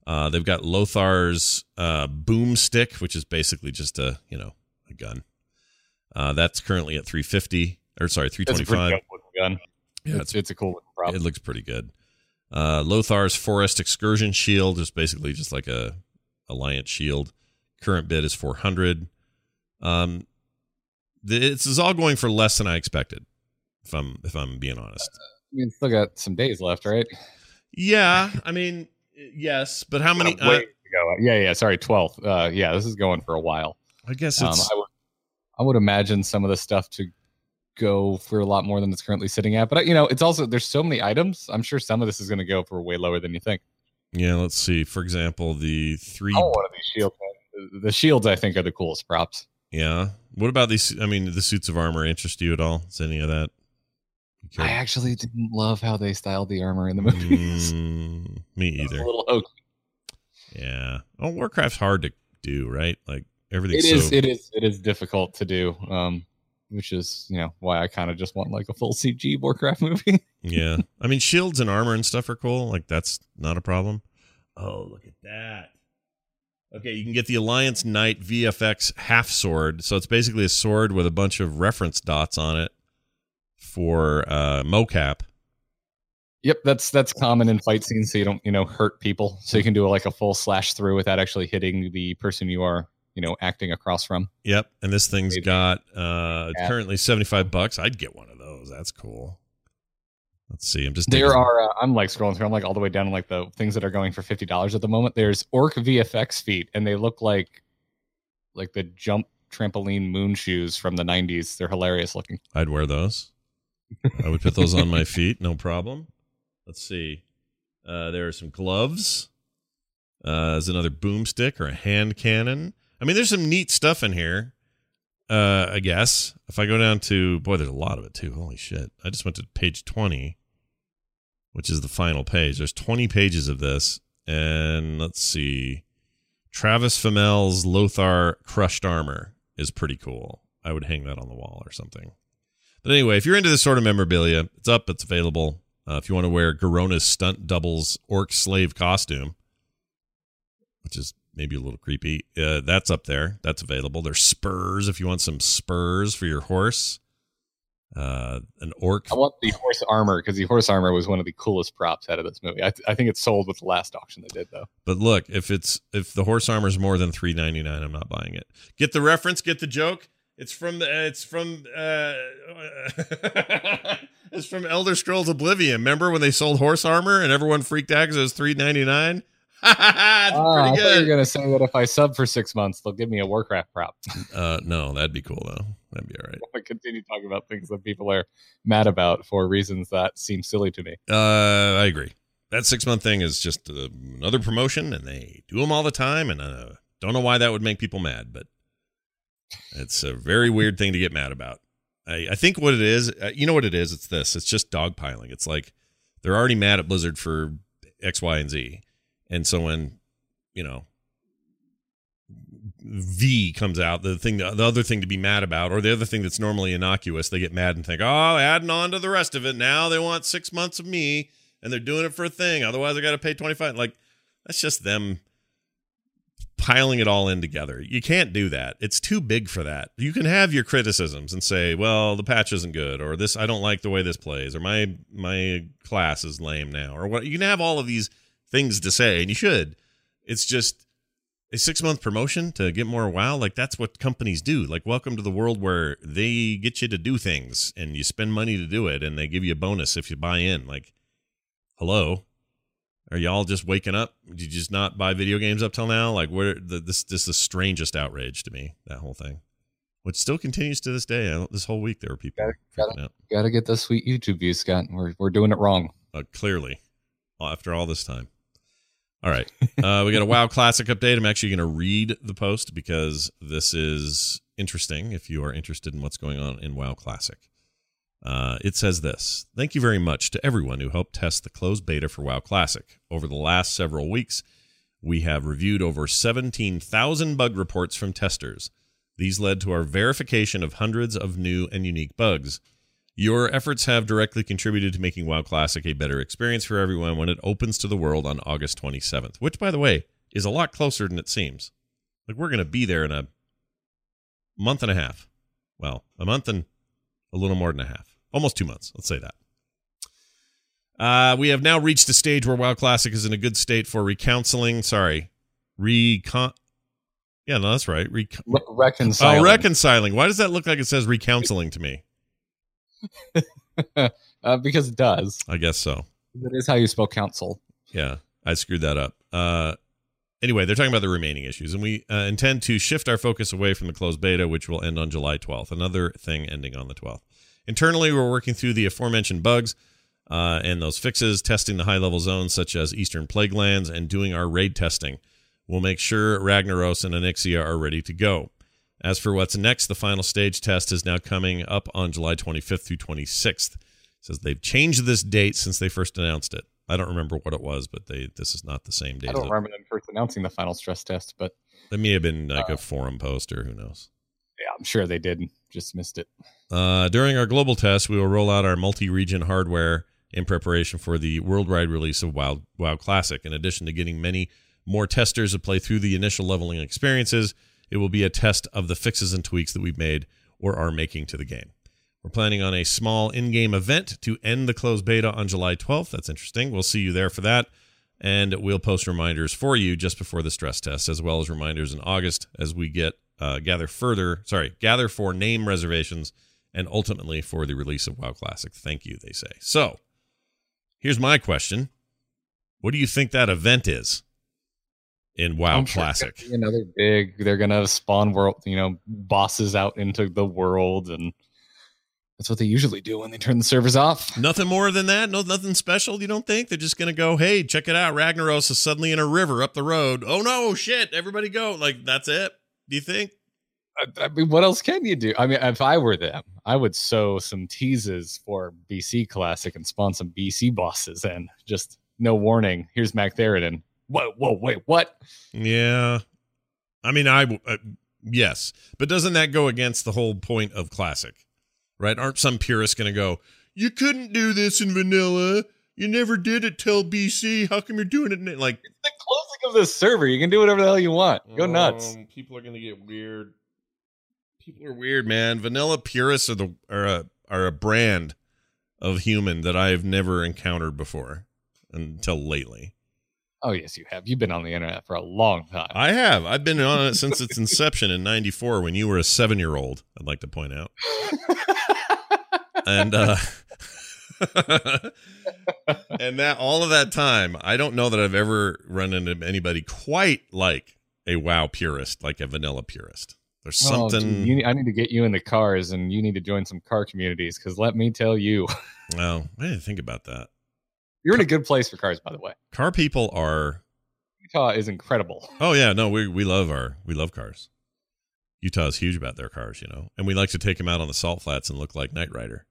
Uh, they've got Lothar's uh, boomstick, which is basically just a you know a gun. Uh, that's currently at three fifty or sorry 325. It's a pretty five. dope looking gun. Yeah, it's, it's a cool looking prop. it looks pretty good. Uh, Lothar's Forest Excursion Shield is basically just like a Alliance shield. Current bid is 400. Um, th- this is all going for less than I expected. If I'm if I'm being honest. I mean, still got some days left, right? Yeah, I mean, yes, but how many? Uh, Uh, to go. Yeah, yeah. Sorry, twelfth. Uh, yeah, this is going for a while. I guess Um, it's I I would imagine some of the stuff to go for a lot more than it's currently sitting at. But you know, it's also there's so many items. I'm sure some of this is going to go for way lower than you think. yeah. Let's see. For example, the three. I want one of these shields. The- shields, I think, are the coolest props. Yeah. What about these? I mean, the suits of armor interest you at all? Is any of that? I actually didn't love how they styled the armor in the movies. Mm, me either. A little hokey. Yeah. Oh, Warcraft's hard to do, right? Like It everything's is. so It is. It is difficult to do. Um, which is you know why I kind of just want like a full CG Warcraft movie. yeah. I mean, shields and armor and stuff are cool. Like that's not a problem. Oh, look at that. Okay, you can get the Alliance Knight VFX half sword. So it's basically a sword with a bunch of reference dots on it for uh mocap. Yep, that's that's common in fight scenes, so you don't you know hurt people. So you can do like a full slash through without actually hitting the person you are you know acting across from. Yep, and this thing's Maybe. got uh Yeah. currently 75 bucks. I'd get one of those. That's cool. Let's see. I'm just There digging- are uh, I'm like scrolling through. I'm like all the way down like the things that are going for fifty dollars at the moment. There's Orc VFX feet, and they look like like the jump trampoline moon shoes from the '90s. They're hilarious looking. I'd wear those. I would put those on my feet, no problem. Let's see. Uh, there are some gloves. Uh, there's another boomstick or a hand cannon. I mean, there's some neat stuff in here. Uh, I guess if I go down to boy, there's a lot of it too. Holy shit! I just went to page twenty, which is the final page. There's 20 pages of this, and let's see. Travis Fimmel's Lothar crushed armor is pretty cool. I would hang that on the wall or something. But anyway, if you're into this sort of memorabilia, it's up, it's available. Uh, if you want to wear Garona's stunt doubles orc slave costume, which is maybe a little creepy, uh, that's up there. That's available. There's spurs if you want some spurs for your horse. Uh, an orc. I want the horse armor because the horse armor was one of the coolest props out of this movie. I, th- I think it sold with the last auction they did though. But look, if it's if the horse armor is more than three ninety nine, I'm not buying it. Get the reference, get the joke. It's from the it's from uh it's from Elder Scrolls Oblivion. Remember when they sold horse armor and everyone freaked out because it was three ninety nine? it's Ah, I pretty thought you were gonna say that if I sub for six months, they'll give me a Warcraft prop. Uh, no, that'd be cool though. That'd be all right. I continue talking about things that people are mad about for reasons that seem silly to me. Uh, I agree. That six month thing is just uh, another promotion, and they do them all the time. And uh, don't know why that would make people mad, but it's a very weird thing to get mad about. I, I think what it is, uh, you know what it is? It's this. It's just dogpiling. It's like they're already mad at Blizzard for X, Y, and Z, and so when you know V comes out, the thing, the other thing to be mad about, or the other thing that's normally innocuous, they get mad and think, oh, adding on to the rest of it. Now they want six months of me, and they're doing it for a thing. Otherwise, I got to pay twenty five. Like that's just them piling it all in together. You can't do that. It's too big for that. You can have your criticisms and say, well, the patch isn't good, or this I don't like the way this plays, or my my class is lame now, or what. You can have all of these things to say, and you should. It's just a six month promotion to get more wow. Like that's what companies do. Like welcome to the world where they get you to do things and you spend money to do it and they give you a bonus if you buy in. Like hello? Are y'all just waking up? Did you just not buy video games up till now? Like where the, this this is the strangest outrage to me that whole thing. Which still continues to this day. I this whole week there were people Gotta- out. Gotta get the sweet YouTube views, Scott. We're we're doing it wrong. uh, clearly. After all this time. All right. Uh, we got a WoW Classic update. I'm actually going to read the post because this is interesting if you are interested in what's going on in WoW Classic. Uh, it says this Thank you very much to everyone who helped test the closed beta for WoW Classic. Over the last several weeks, we have reviewed over 17,000 bug reports from testers. These led to our verification of hundreds of new and unique bugs. Your efforts have directly contributed to making WoW Classic a better experience for everyone when it opens to the world on August 27th, which, by the way, is a lot closer than it seems. Like, we're going to be there in a month and a half. Well, a month and a little more than a half. Almost two months. Let's say that. Uh, we have now reached a stage where WoW Classic is in a good state for recounseling. Sorry. Recon. Yeah, no, that's right. Recon- Re- reconciling. oh, reconciling. Why does that look like it says recounseling to me? uh, because it does. I guess so. That is how you spell council. Yeah, I screwed that up. Uh, anyway, they're talking about the remaining issues, and we uh, intend to shift our focus away from the closed beta, which will end on July 12th. Another thing ending on the 12th. Internally, we're working through the aforementioned bugs uh, and those fixes, testing the high level zones such as Eastern Plaguelands, and doing our raid testing. We'll make sure Ragnaros and Onyxia are ready to go. As for what's next, the final stage test is now coming up on July 25th through 26th. It says they've changed this date since they first announced it. I don't remember what it was, but they this is not the same date. I don't remember them first announcing the final stress test, but It may have been like a forum post or who knows. yeah, I'm sure they did. Just missed it. Uh, during our global test, we will roll out our multi-region hardware in preparation for the worldwide release of WoW, WoW Classic. In addition to getting many more testers to play through the initial leveling experiences, it will be a test of the fixes and tweaks that we've made or are making to the game. We're planning on a small in-game event to end the closed beta on July 12th. That's interesting. We'll see you there for that. And we'll post reminders for you just before the stress test, as well as reminders in August as we get uh, gather further. Sorry, gather for name reservations and ultimately for the release of WoW Classic. Thank you, they say. So, here's my question: What do you think that event is in WoW I'm Classic? gonna Another big. They're gonna spawn world. You know, bosses out into the world, and that's what they usually do when they turn the servers off. Nothing more than that. No, nothing special. You don't think they're just gonna go? Hey, check it out. Ragnaros is suddenly in a river up the road. Oh no, shit! Everybody go! Like that's it. Do you think? I, I mean, what else can you do? I mean, if I were them, I would sow some teases for BC Classic and spawn some BC bosses and just no warning. Here's Magtheridon. Whoa, whoa, wait, what? Yeah, I mean, I uh, yes, but doesn't that go against the whole point of classic? Right? Aren't some purists going to go, "You couldn't do this in vanilla. You never did it till BC. How come you're doing it?" In, like It's the closing of this server. You can do whatever the hell you want. Go nuts. Um, people are going to get weird. People are weird, man. Vanilla purists are the are a are a brand of human that I've never encountered before until lately. Oh yes, you have. You've been on the internet for a long time. I have. I've been on it since its inception in '94 when you were a seven year old. I'd like to point out. and uh and that all of that time, I don't know that I've ever run into anybody quite like a WoW purist, like a vanilla purist. There's Oh, something. dude, you- I need to get you in the cars, and you need to join some car communities. Because let me tell you, well, I didn't think about that. You're in a good place for cars. By the way, Car people are. Utah is incredible. Oh yeah, no, we we love our we love cars. Utah is huge about their cars, you know, and we like to take them out on the salt flats and look like Knight Rider.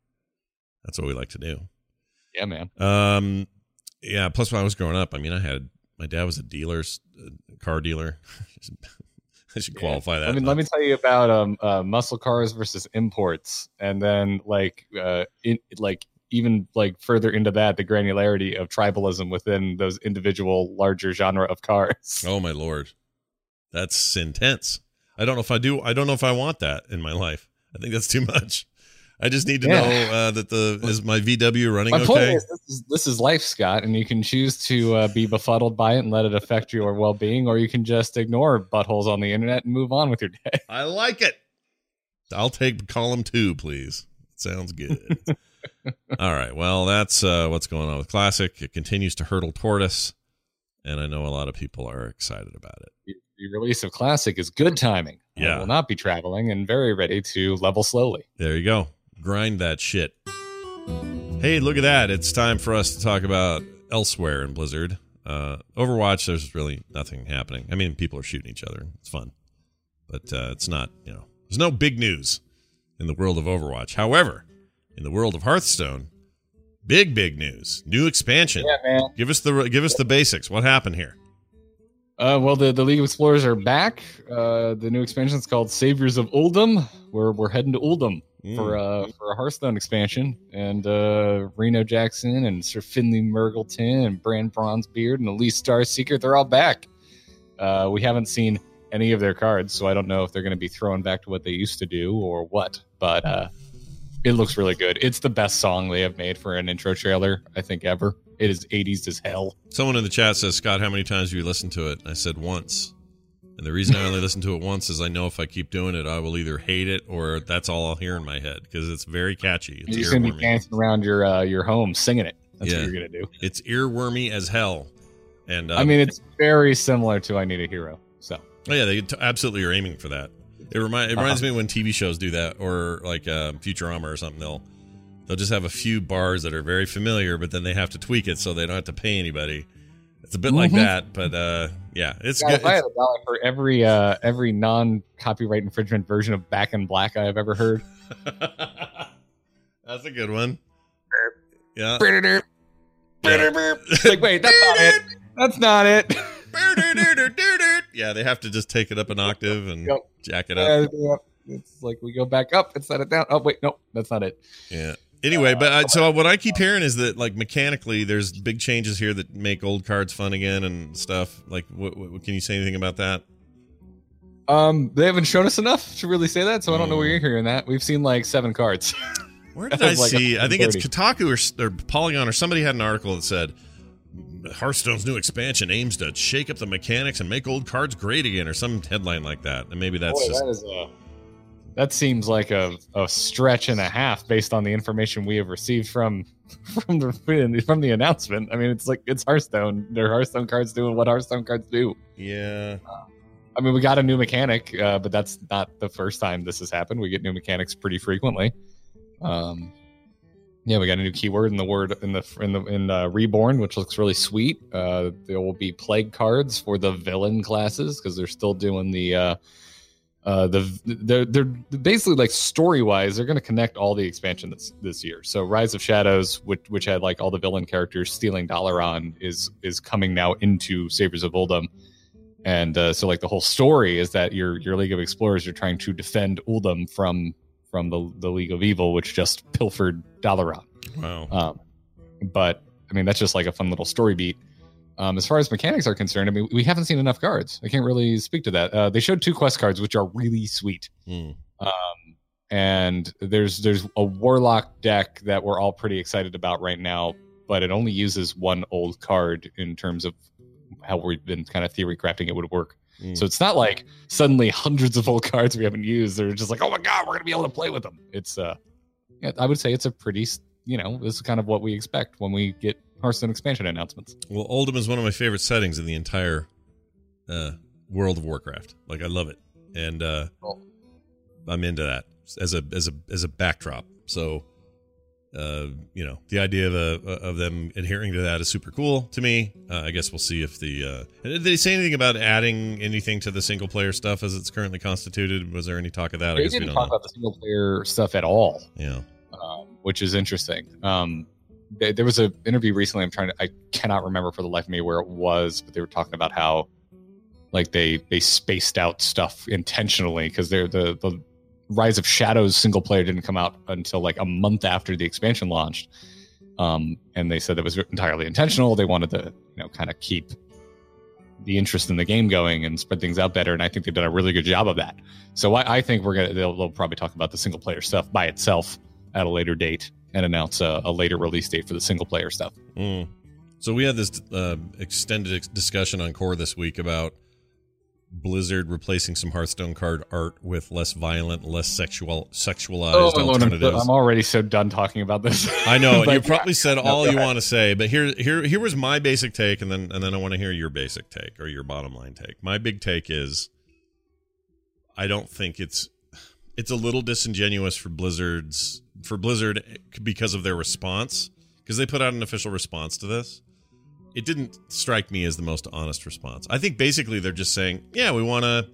That's what we like to do. Yeah, man. Um, yeah. Plus, when I was growing up, I mean, I had my dad was a dealer's uh, car dealer. I should qualify that. Let me let me tell you about um uh, muscle cars versus imports, and then like uh in, like even like further into that, the granularity of tribalism within those individual larger genre of cars. Oh my lord, that's intense. I don't know if I do. I don't know if I want that in my life. I think that's too much. I just need to Yeah. know uh, that the is my VW running My point okay. is this, is this is life, Scott, and you can choose to uh, be befuddled by it and let it affect your well being, or you can just ignore buttholes on the internet and move on with your day. I like it. I'll take column two, please. Sounds good. All right. Well, that's uh, what's going on with Classic. It continues to hurtle toward us, and I know a lot of people are excited about it. The release of Classic is good timing. I Yeah. will not be traveling and very ready to level slowly. There you go. Grind that shit. Hey, look at that. It's time for us to talk about elsewhere in Blizzard. Uh, Overwatch, there's really nothing happening. I mean, people are shooting each other. It's fun. But uh, it's not, you know, there's no big news in the world of Overwatch. However, in the world of Hearthstone, big, big news. New expansion. Yeah, man. Give us the give us the basics. What happened here? Uh, well, the, the League of Explorers are back. Uh, the new expansion is called Saviors of Uldum. We're, we're heading to Uldum Mm. for uh, for a Hearthstone expansion, and uh, Reno Jackson and Sir Finley Mrrgglton and Brann Bronzebeard and Elise Starseeker, they're all back. Uh, we haven't seen any of their cards, so I don't know if they're going to be thrown back to what they used to do or what. But uh, it looks really good. It's the best song they have made for an intro trailer, I think, ever. It is 80s as hell. Someone in the chat says, Scott, how many times have you listened to it? I said once. And the reason I only listen to it once is I know if I keep doing it, I will either hate it or that's all I'll hear in my head because it's very catchy. It's You're gonna be earwormy. dancing around your uh, your home singing it. That's Yeah. what you're gonna do. It's earwormy as hell. And uh, I mean, it's very similar to "I Need a Hero." So oh, yeah, they t- absolutely are aiming for that. It, remind, it reminds me when TV shows do that or like uh, Futurama or something. They'll they'll just have a few bars that are very familiar, but then they have to tweak it so they don't have to pay anybody. It's a bit like Mhm. that, but uh, yeah, it's God, good. if I had a dollar for every uh, every non copyright infringement version of Back in Black I have ever heard. That's a good one. Yeah. like, wait, that's not it. That's not it. Yeah, they have to just take it up an octave and Yep. jack it up. Uh, yeah. It's like we go back up and set it down. Oh wait, no, that's not it. Yeah. Anyway, but uh, so what I keep hearing is that like mechanically, there's big changes here that make old cards fun again and stuff. Like, what, what can you say anything about that? Um, they haven't shown us enough to really say that, so I don't know where you're hearing that. We've seen like seven cards. Where did I like see? I think it's 130. Kotaku or, or Polygon or somebody had an article that said Hearthstone's new expansion aims to shake up the mechanics and make old cards great again, or some headline like that. And maybe that's Boy, just that is a that seems like a, a stretch and a half based on the information we have received from from the from the announcement. I mean, it's like it's Hearthstone. Their Hearthstone cards doing what Hearthstone cards do. yeah. I mean, we got a new mechanic, uh, but that's not the first time this has happened. We get new mechanics pretty frequently. Um, yeah, we got a new keyword in the word in the in the in uh, reborn, which looks really sweet. Uh, there will be plague cards for the villain classes because they're still doing the. Uh, uh, the they're, they're basically like story wise they're going to connect all the expansion this this year so rise of shadows which which had like all the villain characters stealing Dalaran is is coming now into saviors of Uldum and uh, so like the whole story is that your your League of Explorers are trying to defend Uldum from from the the League of Evil, which just pilfered Dalaran. Wow. Um, but I mean, that's just like a fun little story beat. Um, as far as mechanics are concerned, I mean, we haven't seen enough cards. I can't really speak to that. Uh, they showed two quest cards, which are really sweet. Hmm. Um, and there's there's a warlock deck that we're all pretty excited about right now, but it only uses one old card in terms of how we've been kind of theory crafting it would work. Mm. So it's not like suddenly hundreds of old cards we haven't used. They're just like, oh my god, we're gonna be able to play with them. It's uh, yeah, I would say it's a pretty, you know, this is kind of what we expect when we get Hearthstone expansion announcements. Well, Uldum is one of my favorite settings in the entire uh, World of Warcraft. Like I love it, and uh, Cool. I'm into that as a as a as a backdrop. So, uh, you know, the idea of uh, of them adhering to that is super cool to me. Uh, I guess we'll see if the uh, did they say anything about adding anything to the single player stuff as it's currently constituted? Was there any talk of that? I They guess didn't don't talk know. about the single player stuff at all. Yeah. um, which is interesting. Um, there, there was an interview recently. I'm trying to, I cannot remember for the life of me where it was, but they were talking about how, like they they spaced out stuff intentionally because they're the the Rise of Shadows single player didn't come out until like a month after the expansion launched. Um, and they said that was entirely intentional. They wanted to, you know, kind of keep the interest in the game going and spread things out better. And I think they've done a really good job of that. So I, I think we're gonna they'll, they'll probably talk about the single player stuff by itself at a later date and announce a, a later release date for the single player stuff. Mm. So we had this uh, extended discussion on Core this week about Blizzard replacing some Hearthstone card art with less violent, less sexual, sexualized Oh, I'm, alternatives. I'm already so done talking about this. I know and you probably said all go you want to say, but here, here, here was my basic take, and then and then I want to hear your basic take or your bottom line take. My big take is, I don't think it's it's a little disingenuous for Blizzard's for Blizzard eh, because of their response because they put out an official response to this. It didn't strike me as the most honest response. I think basically they're just saying, yeah, we want to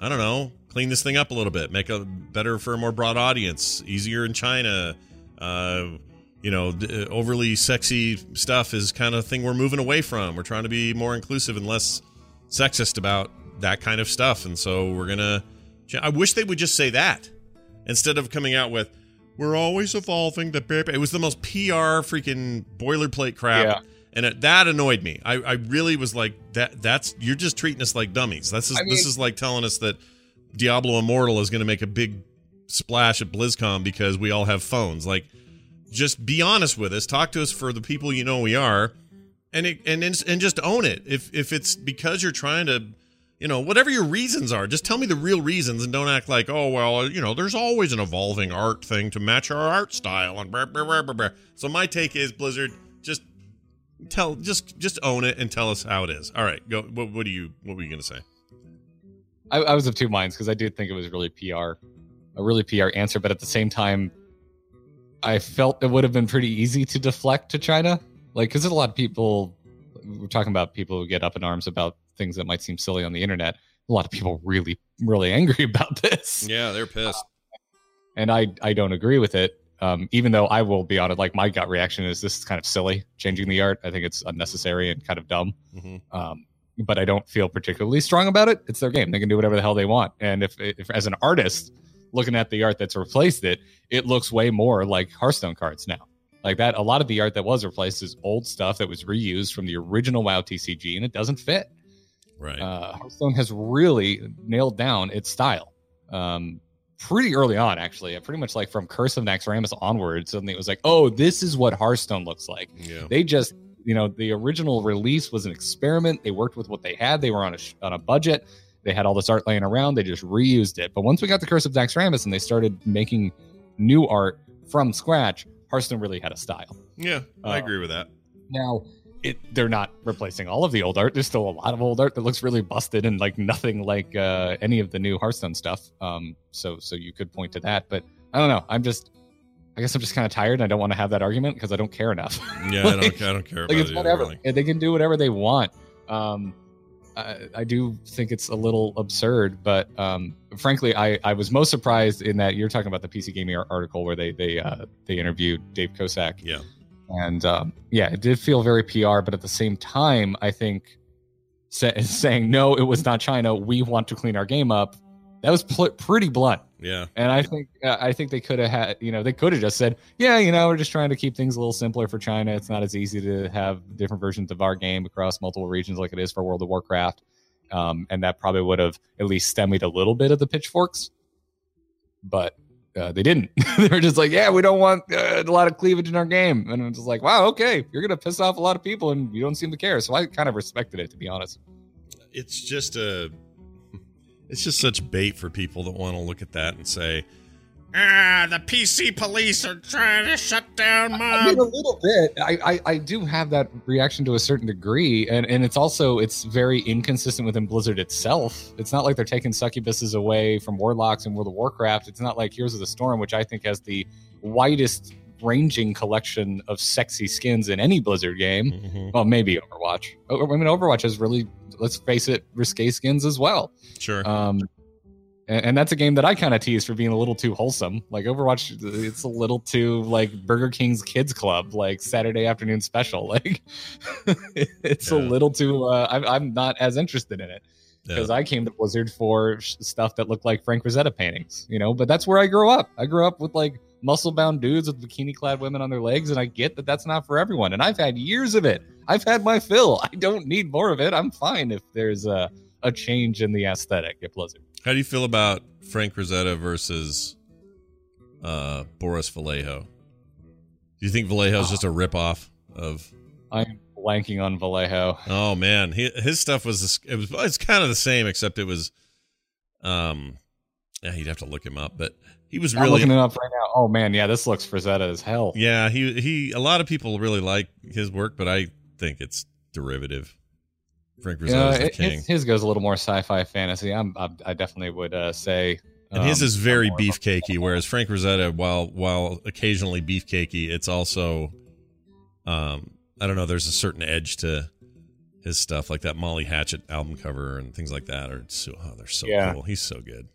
I don't know, clean this thing up a little bit, make it better for a more broad audience, easier in China. Uh, you know, d- overly sexy stuff is kind of a thing we're moving away from. We're trying to be more inclusive and less sexist about that kind of stuff, and so we're gonna. I wish they would just say that instead of coming out with "We're always evolving." The it was the most PR freaking boilerplate crap. Yeah. And it, that annoyed me. I, I really was like, that. That's you're just treating us like dummies. This is I this is like telling us that Diablo Immortal is going to make a big splash at BlizzCon because we all have phones. Like, just be honest with us. Talk to us for the people you know we are, and it, and and and just own it. If if it's because you're trying to, you know, whatever your reasons are, just tell me the real reasons and don't act like, oh well, you know, there's always an evolving art thing to match our art style and blah, blah, blah. So my take is Blizzard just tell just just own it and tell us how it is. All right, go. What, what do you what were you gonna say? I, I was of two minds because I did think it was really PR, a really PR answer, but at the same time, I felt it would have been pretty easy to deflect to China, like because there's a lot of people. We're talking about people who get up in arms about things that might seem silly on the internet. A lot of people really, really angry about this, Yeah, they're pissed. and I, I don't agree with it. Um, even though I will be honest, like my gut reaction is this is kind of silly changing the art. I think it's unnecessary and kind of dumb. hmm um, but I don't feel particularly strong about it. It's their game; they can do whatever the hell they want. And if, if as an artist looking at the art that's replaced it, it looks way more like Hearthstone cards now. Like that, a lot of the art that was replaced is old stuff that was reused from the original WoW TCG, and it doesn't fit. Right. Uh, Hearthstone has really nailed down its style. Um, pretty early on, actually, pretty much like from Curse of Naxxramas onwards, suddenly it was like, oh, this is what Hearthstone looks like. Yeah. they just you know the original release was an experiment. They worked with what they had. They were on a on a budget. They had all this art laying around. They just reused it. But once we got the curse of Naxxramas and they started making new art from scratch hearthstone really had a style. Yeah, I Uh, agree with that. now it they're not replacing all of the old art there's still a lot of old art that looks really busted and like nothing like uh, any of the new hearthstone stuff um so so you could point to that but i don't know i'm just i guess i'm just kind of tired and i don't want to have that argument because i don't care enough Yeah, I don't. I don't care about like it's it. whatever Really. they can do whatever they want um I, I do think it's a little absurd but um frankly i i was most surprised in that you're talking about the pc gaming article where they they uh they interviewed dave kosak Yeah. And um yeah it did feel very pr but at the same time i think say, saying no, it was not China. We want to clean our game up. That was pl- pretty blunt. Yeah. And I think uh, I think they could have had, you know, they could have just said, yeah, you know, we're just trying to keep things a little simpler for China. It's not as easy to have different versions of our game across multiple regions like it is for World of Warcraft. Um, and that probably would have at least stemmed a little bit of the pitchforks. But uh, they didn't. they were just like, yeah, we don't want uh, a lot of cleavage in our game. And I'm just like, wow, okay, you're gonna piss off a lot of people, and you don't seem to care. So I kind of respected it, to be honest. It's just a it's just such bait for people that want to look at that and say, ah, the PC police are trying to shut down my. I mean, my. a little bit. I, I I do have that reaction to a certain degree, and and it's also it's very inconsistent within Blizzard itself. It's not like they're taking succubuses away from warlocks in World of Warcraft. It's not like Heroes of the Storm, which I think has the widest ranging collection of sexy skins in any Blizzard game. Mhm, Well, maybe Overwatch. I mean, Overwatch has really, let's face it, risque skins as well. Sure. Um, and, and that's a game that I kind of tease for being a little too wholesome. Like Overwatch, it's a little too like Burger King's Kids Club, like Saturday afternoon special. Like it's a little too. Uh, I'm, I'm not as interested in it Yeah. because I came to Blizzard for sh- stuff that looked like Frank Frazetta paintings, you know. But that's where I grew up. I grew up with like muscle-bound dudes with bikini-clad women on their legs, and I get that that's not for everyone. And I've had years of it. I've had my fill. I don't need more of it. I'm fine if there's a a change in the aesthetic at Blizzard. How do you feel about Frank Frazetta versus uh, Boris Vallejo? Do you think Vallejo's just a ripoff of? I'm blanking on Vallejo. Oh man, he, his stuff was it was it's kind of the same except it was, um, yeah, you'd have to look him up, but he was I'm really looking it up right now. Oh man, yeah, this looks Frazetta as hell. yeah he he a lot of people really like his work, but I think it's derivative. Frank Yeah, Frazetta's the king, his, his goes a little more sci-fi fantasy. I'm, I, I definitely would uh, say. and his um, is very beefcakey, whereas Frank Rosetta, while while occasionally beefcakey, it's also, um, I don't know. There's a certain edge to his stuff, like that Molly Hatchet album cover and things like that. Are so oh, they're so Yeah. cool. He's so good.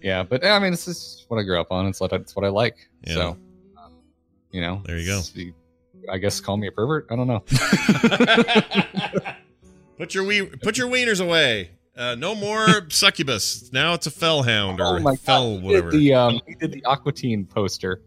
Yeah, but I mean, this is what I grew up on. It's what I, it's what I like. Yeah. So, um, you know, There you go. I guess call me a pervert. I don't know. put your wee, put your wieners away. Uh, no more succubus. Now it's a felhound or oh my fell god, he whatever. did the um, he did the Aqua Teen poster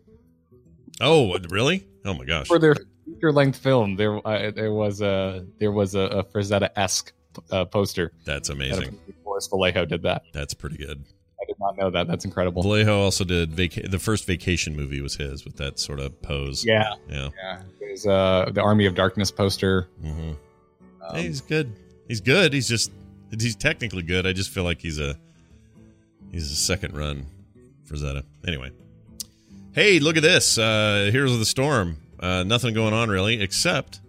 oh, really? Oh my gosh. for their feature length film. There, uh, there was a there was a, a Frazetta esque uh, poster. That's amazing. Boris Vallejo did that. That's pretty good. I did not know that. That's incredible. Vallejo also did vaca- the first vacation movie was his with that sort of pose. Yeah, Yeah. yeah. There's uh, the Army of Darkness poster. Mm-hmm. Um, he's good. He's good. He's just he's technically good. I just feel like he's a he's a second run Frazetta. Anyway. Hey, look at this. Uh Heroes of the Storm. Uh nothing going on really, except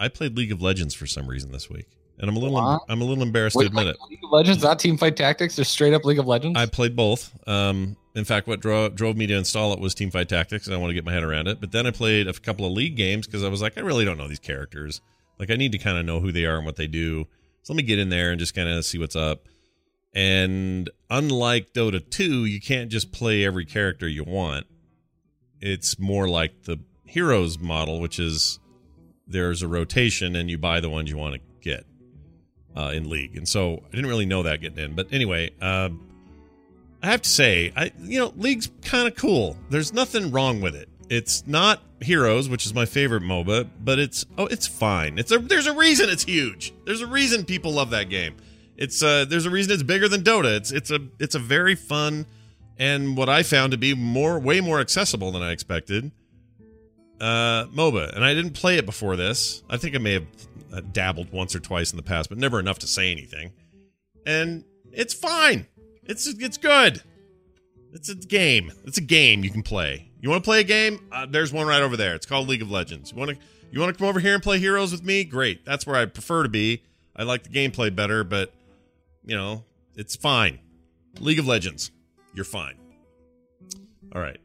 I played League of Legends for some reason this week. And I'm a little What? I'm a little embarrassed to admit like it. League of Legends, not Team Fight Tactics, just straight up League of Legends. I played both. Um, in fact, what drove drove me to install it was Teamfight Tactics, and I want to get my head around it. But then I played a couple of league games because I was like, I really don't know these characters. Like, I need to kind of know who they are and what they do. So let me get in there and just kind of see what's up. And unlike Dota 2, you can't just play every character you want. It's more like the Heroes model, which is there's a rotation and you buy the ones you want to get uh, in League. And so I didn't really know that getting in. But anyway, uh, I have to say, I you know, League's kind of cool. There's nothing wrong with it. It's not Heroes, which is my favorite MOBA, but it's oh, it's fine. It's a there's a reason it's huge. There's a reason people love that game. It's uh there's a reason it's bigger than Dota. It's it's a it's a very fun and what I found to be more way more accessible than I expected. Uh MOBA, and I didn't play it before this. I think I may have uh, dabbled once or twice in the past, but never enough to say anything. And it's fine. It's it's good. It's a game. It's a game you can play. You want to play a game? Uh, there's one right over there. It's called League of Legends. You want to you want to come over here and play Heroes with me? Great. That's where I prefer to be. I like the gameplay better, but you know, it's fine. League of Legends. You're fine. All right.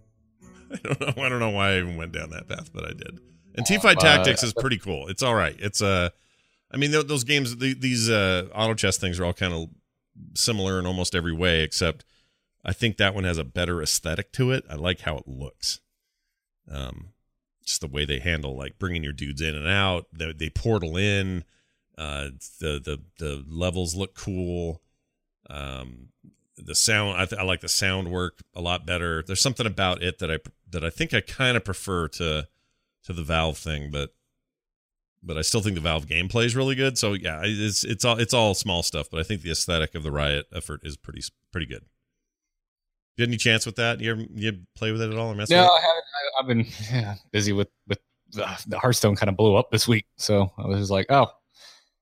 I don't know. I don't know why I even went down that path, but I did. And Teamfight uh, Tactics is pretty cool. It's all right. It's uh, I mean, those games, the, these uh, auto chess things are all kind of similar in almost every way, except I think that one has a better aesthetic to it. I like how it looks. Um, just the way they handle like bringing your dudes in and out. They, they portal in. Uh, the the the levels look cool. Um, the sound I, th- I like the sound work a lot better. There's something about it that I that I think I kind of prefer to to the Valve thing, but but I still think the Valve gameplay is really good. So yeah, it's it's all it's all small stuff, but I think the aesthetic of the Riot effort is pretty pretty good. You had any chance with that? You ever you play with it at all or mess No, with it? I haven't. I, I've been yeah, busy with with uh, the Hearthstone. Kind of blew up this week, so I was just like, oh,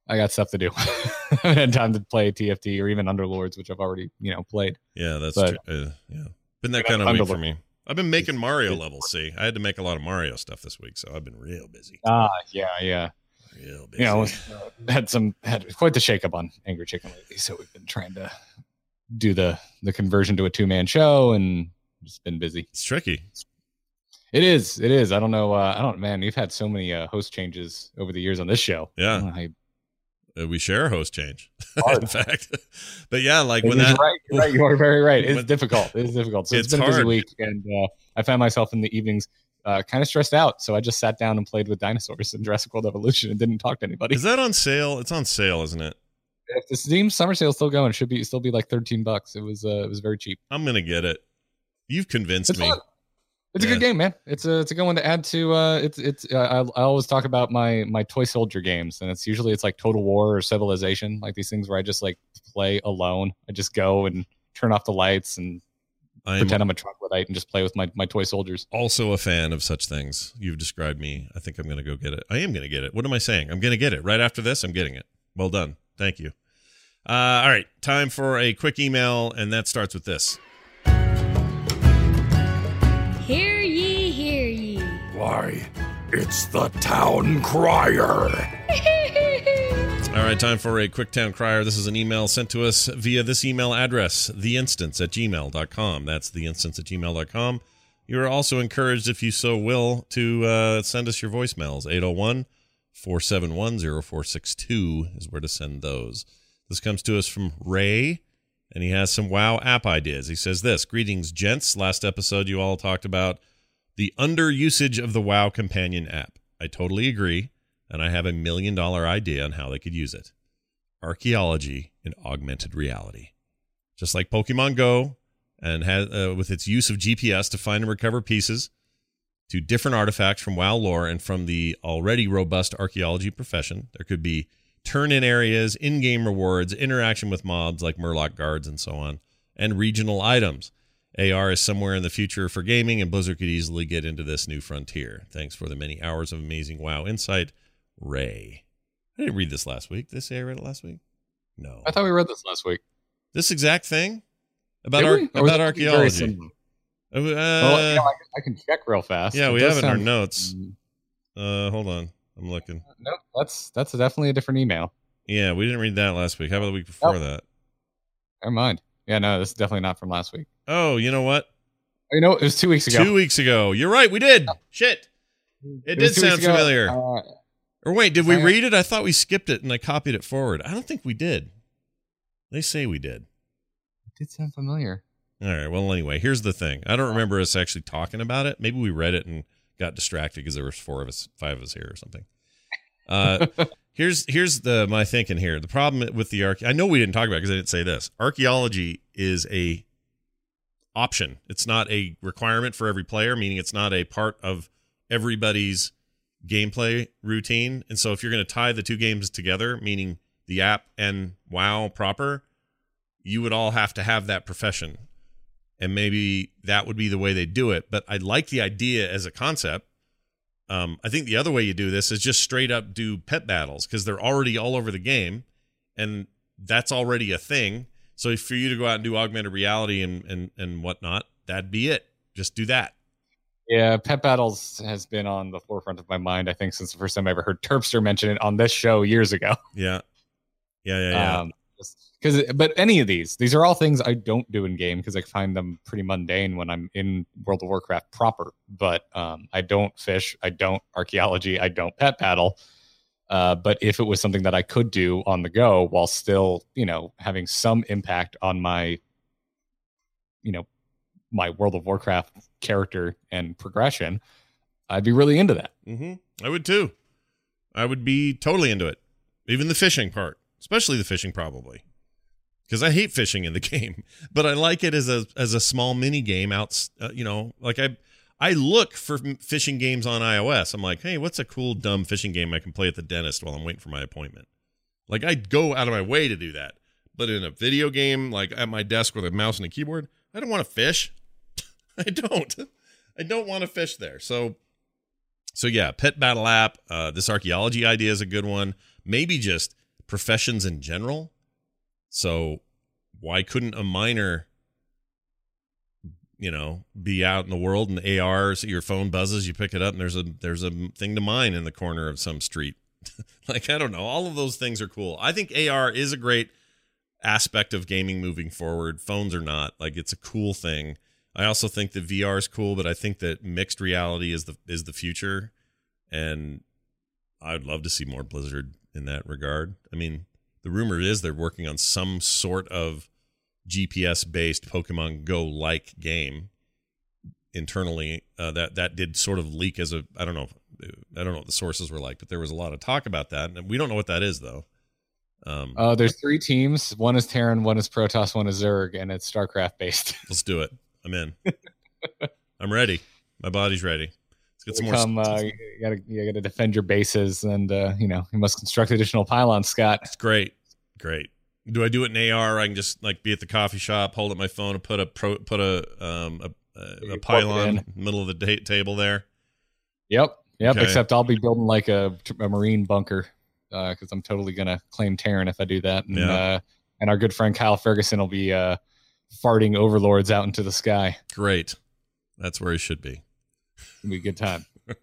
I got stuff to do. I haven't had time to play TFT or even Underlords, which I've already you know played. Yeah, that's But- true. Uh, yeah, been that kind of week for me. I've been making Mario levels. See, I had to make a lot of Mario stuff this week, so I've been real busy. Ah, yeah, yeah. Real busy. You know, uh, had some had quite the shakeup on Angry Chicken lately, so we've been trying to do the the conversion to a two man show, and just been busy. it's tricky. It is, it is. I don't know. Uh, I don't, man. We've had so many uh, host changes over the years on this show. Yeah. don't know how you- Uh, we share a host change, in fact. but yeah, like when that right, you're right, you are very right. It's when- difficult. It is difficult. So It's it's been a busy week, and uh, I found myself in the evenings uh, kind of stressed out. So I just sat down and played with dinosaurs in Jurassic World Evolution and didn't talk to anybody. is that on sale? It's on sale, isn't it? If the Steam summer sale is still going, it should be still be like thirteen bucks. It was uh, it was very cheap. I'm gonna get it. You've convinced It's me. fun. It's Yeah. a good game, man. It's a it's a good one to add to. Uh, it's it's. Uh, I, I always talk about my my toy soldier games, and it's usually it's like Total War or Civilization, like these things where I just like play alone. I just go and turn off the lights and I'm pretend I'm a troglodyte and just play with my my toy soldiers. also a fan of such things. You've described me. I think I'm gonna go get it. I am gonna get it. What am I saying? I'm gonna get it right after this. I'm getting it. Well done. Thank you. Uh, all right, time for a quick email, and that starts with this. Hear ye, hear ye. Why, it's the town crier. All right, time for a quick town crier. This is an email sent to us via this email address, theinstance at gmail.com. That's theinstance at gmail.com. You are also encouraged, if you so will, to uh, send us your voicemails. 801 471 0462 is where to send those. This comes to us from Ray, and he has some WoW app ideas. He says this Greetings, gents. Last episode, you all talked about the under usage of the WoW companion app. I totally agree and I have a million dollar idea on how they could use it. Archaeology in augmented reality. Just like Pokemon Go and has uh, with its use of GPS to find and recover pieces to different artifacts from WoW lore and from the already robust archaeology profession, there could be turn in areas, in game rewards, interaction with mobs like Murloc guards and so on, and regional items. AR is somewhere in the future for gaming, and Blizzard could easily get into this new frontier. Thanks for the many hours of amazing WoW insight. Ray. I didn't read this last week. Did I say I read it last week? No. I thought we read this last week. This exact thing about ar- we? Or was about archaeology. Uh, Well, you know, I, I can check real fast. yeah, It we have it in our notes. Mm, Uh, hold on, I'm looking. Nope, that's that's definitely a different email. Yeah, we didn't read that last week. How about the week before Oh. that? Never mind. Yeah, no, this is definitely not from last week. Oh, you know what? Oh, You know, it was two weeks ago. Two weeks ago. You're right. We did. Shit. It, was did sound familiar. Uh, or wait, did we read it? I thought we skipped it and I copied it forward. I don't think we did. They say we did. it did sound familiar. All right. Well, anyway, here's the thing. I don't remember us actually talking about it. Maybe we read it and got distracted because there was four of us, five of us here or something. Uh, here's here's the my thinking here. The problem with the arch, I know we didn't talk about because I didn't say this. Archaeology is a option. It's not a requirement for every player, meaning it's not a part of everybody's gameplay routine. And so if you're going to tie the two games together, meaning the app and WoW proper, you would all have to have that profession. And maybe that would be the way they do it. But I like the idea as a concept. Um, I think the other way you do this is just straight up do pet battles because they're already all over the game, and that's already a thing. So for you to go out and do augmented reality and and and whatnot, that'd be it. Just do that. Yeah, Pet Battles has been on the forefront of my mind. I think since the first time I ever heard Turpster mention it on this show years ago. Yeah, yeah, yeah, yeah. Um, because but any of these, these are all things I don't do in game because I find them pretty mundane when I'm in World of Warcraft proper. But um, I don't fish, I don't archaeology, I don't pet battle. Uh, but if it was something that I could do on the go while still, you know, having some impact on my, you know, my World of Warcraft character and progression, I'd be really into that. mm-hmm. I would too. I would be totally into it. Even the fishing part, especially the fishing, probably because I hate fishing in the game, but I like it as a as a small mini game out. Uh, you know, like I I look for fishing games on iOS. I'm like, hey, what's a cool dumb fishing game I can play at the dentist while I'm waiting for my appointment? Like I'd go out of my way to do that, but in a video game, like at my desk with a mouse and a keyboard, I don't want to fish. I don't. I don't want to fish there. So, so yeah, pet battle app. Uh, this archaeology idea is a good one. Maybe just professions in general. So, why couldn't a miner, you know, be out in the world and AR? So your phone buzzes, you pick it up, and there's a there's a thing to mine in the corner of some street. like I don't know, all of those things are cool. I think AR is a great aspect of gaming moving forward. Phones are not. Like it's a cool thing. I also think that VR is cool, but I think that mixed reality is the is the future, and I'd love to see more Blizzard in that regard. I mean, the rumor is they're working on some sort of GPS based Pokemon Go like game internally. Uh, that that did sort of leak as a I don't know I don't know what the sources were like, but there was a lot of talk about that, and we don't know what that is though. Um, Uh, there's three teams. One is Terran, one is Protoss, one is Zerg, and it's StarCraft based. let's do it. I'm in. I'm ready. My body's ready. Get some more. Come, uh, you gotta you gotta defend your bases, and uh, you know you must construct additional pylons, Scott. It's great, great. Do I do it in AR? I can just like be at the coffee shop, hold up my phone, and put a pro, put a um a, a, a You plug it pylon in. in the middle of the da- table there. Yep, yep. Okay. Except I'll be building like a, a marine bunker because I'm totally gonna claim Terran if I do that. And, Yeah. uh, and our good friend Kyle Ferguson will be uh, farting overlords out into the sky. Great, that's where he should be. It'll be a good time.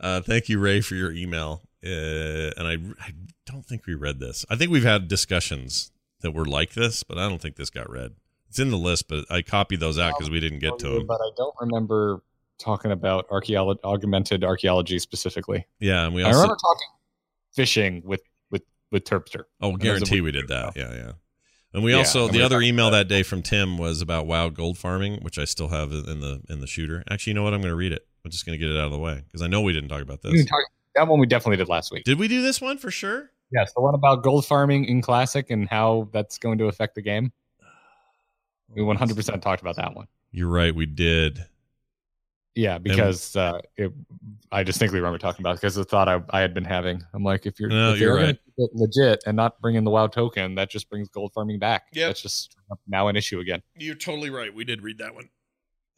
Uh, thank you, Ray, for your email. Uh, and I, I don't think we read this. I think we've had discussions that were like this, but I don't think this got read. It's in the list, but I copied those out because we didn't get to them. But I don't remember talking about archaeolo- augmented archaeology specifically. Yeah, and we I remember talking fishing with with with Turpster. Oh, guarantee we did ago. that. Yeah, yeah. And we Yeah, also the other email that day from Tim was about wild gold farming, which I still have in the in the shooter. Actually, you know what? I'm going to read it. I'm just going to get it out of the way because I know we didn't talk about this. talk- that one we definitely did last week. Did we do this one for sure? Yes, the one about gold farming in classic and how that's going to affect the game. We 100% talked about that one. You're right. We did. Yeah, because uh, it, I distinctly remember talking about it because the thought I, I had been having. I'm like, if you're, No, if you're you're right. legit and not bringing the WoW token, that just brings gold farming back. Yep. That's just now an issue again. You're totally right. We did read that one.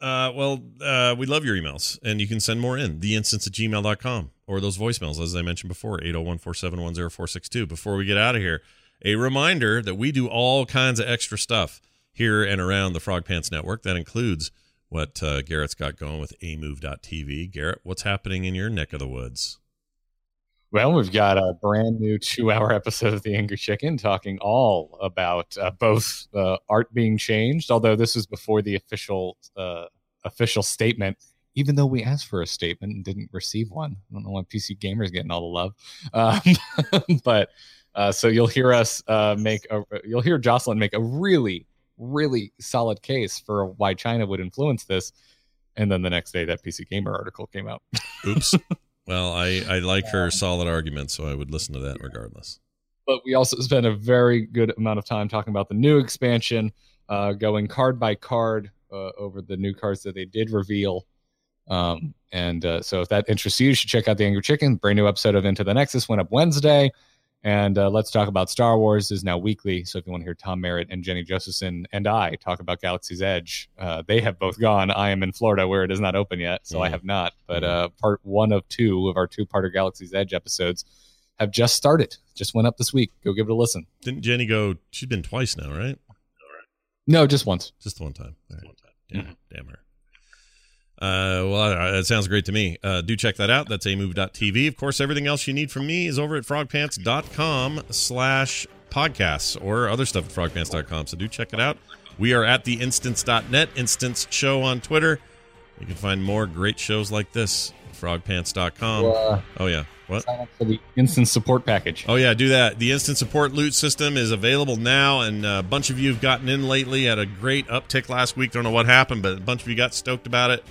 Uh, well, uh, we love your emails, and you can send more in theinstance at gmail.com or those voicemails, as I mentioned before, 801 471 0462. Before we get out of here, a reminder that we do all kinds of extra stuff here and around the Frog Pants Network. That includes what uh, Garrett's got going with amove.tv. Garrett, what's happening in your neck of the woods? Well, we've got a brand new two-hour episode of The Angry Chicken talking all about uh, both uh, art being changed, although this is before the official uh, official statement. Even though we asked for a statement and didn't receive one, I don't know why PC Gamer's getting all the love. Um, but uh, so you'll hear us uh, make a, you'll hear Jocelyn make a really really solid case for why China would influence this, and then the next day that PC Gamer article came out. Oops. well, I, I like her solid argument, so I would listen to that regardless. but we also spent a very good amount of time talking about the new expansion, uh, going card by card uh, over the new cards that they did reveal. Um, and uh, so, if that interests you, you should check out the Angry Chicken. Brand new episode of Into the Nexus went up Wednesday, and uh, let's talk about Star Wars is now weekly. So if you want to hear Tom Merritt and Jenny Josephson and I talk about Galaxy's Edge, uh, they have both gone. I am in Florida where it is not open yet, so I Mm. have not. But uh, part one of two of our two-parter Galaxy's Edge episodes have just started. Just went up this week. Go give it a listen. Didn't Jenny go? She's been twice now, right? No, just once. Just the one time. Right. One time. Damn, Mhm. damn her. Uh, well, uh, that sounds great to me. Uh, do check that out. That's amove.tv. Of course, everything else you need from me is over at frogpants.com slash podcasts or other stuff at frogpants.com. So do check it out. We are at the instance.net, instance show on Twitter. You can find more great shows like this at frogpants.com. Uh, Oh, yeah. What? sign up for the instant support package. Oh yeah, do that. The instant support loot system is available now, and a bunch of you have gotten in lately. Had a great uptick last week. Don't know what happened, but a bunch of you got stoked about it.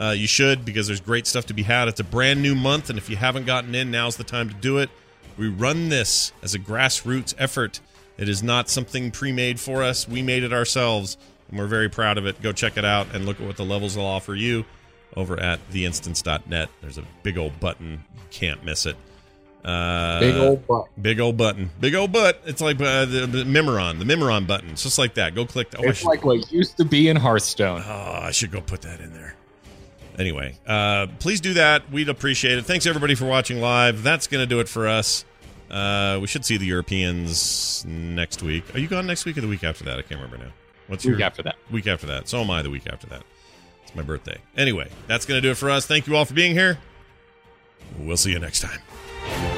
Uh, you should because there's great stuff to be had. It's a brand new month, and if you haven't gotten in, now's the time to do it. We run this as a grassroots effort. It is not something pre-made for us. We made it ourselves, and we're very proud of it. Go check it out and look at what the levels will offer you over at theinstance.net. There's a big old button. You can't miss it. Uh, Big old butt. Big old button. Big old butt. It's like uh, the, the Memoron, the Memoron button. It's just like that. Go click. Oh, I It's should, like what used to be in Hearthstone. oh, I should go put that in there. Anyway, uh, please do that. We'd appreciate it. Thanks everybody for watching live. That's going to do it for us. Uh, we should see the Europeans next week. Are you gone next week or the week after that? I can't remember now. What's Week your after that. week after that? So am I the week after that. It's my birthday. Anyway, that's going to do it for us. Thank you all for being here. We'll see you next time.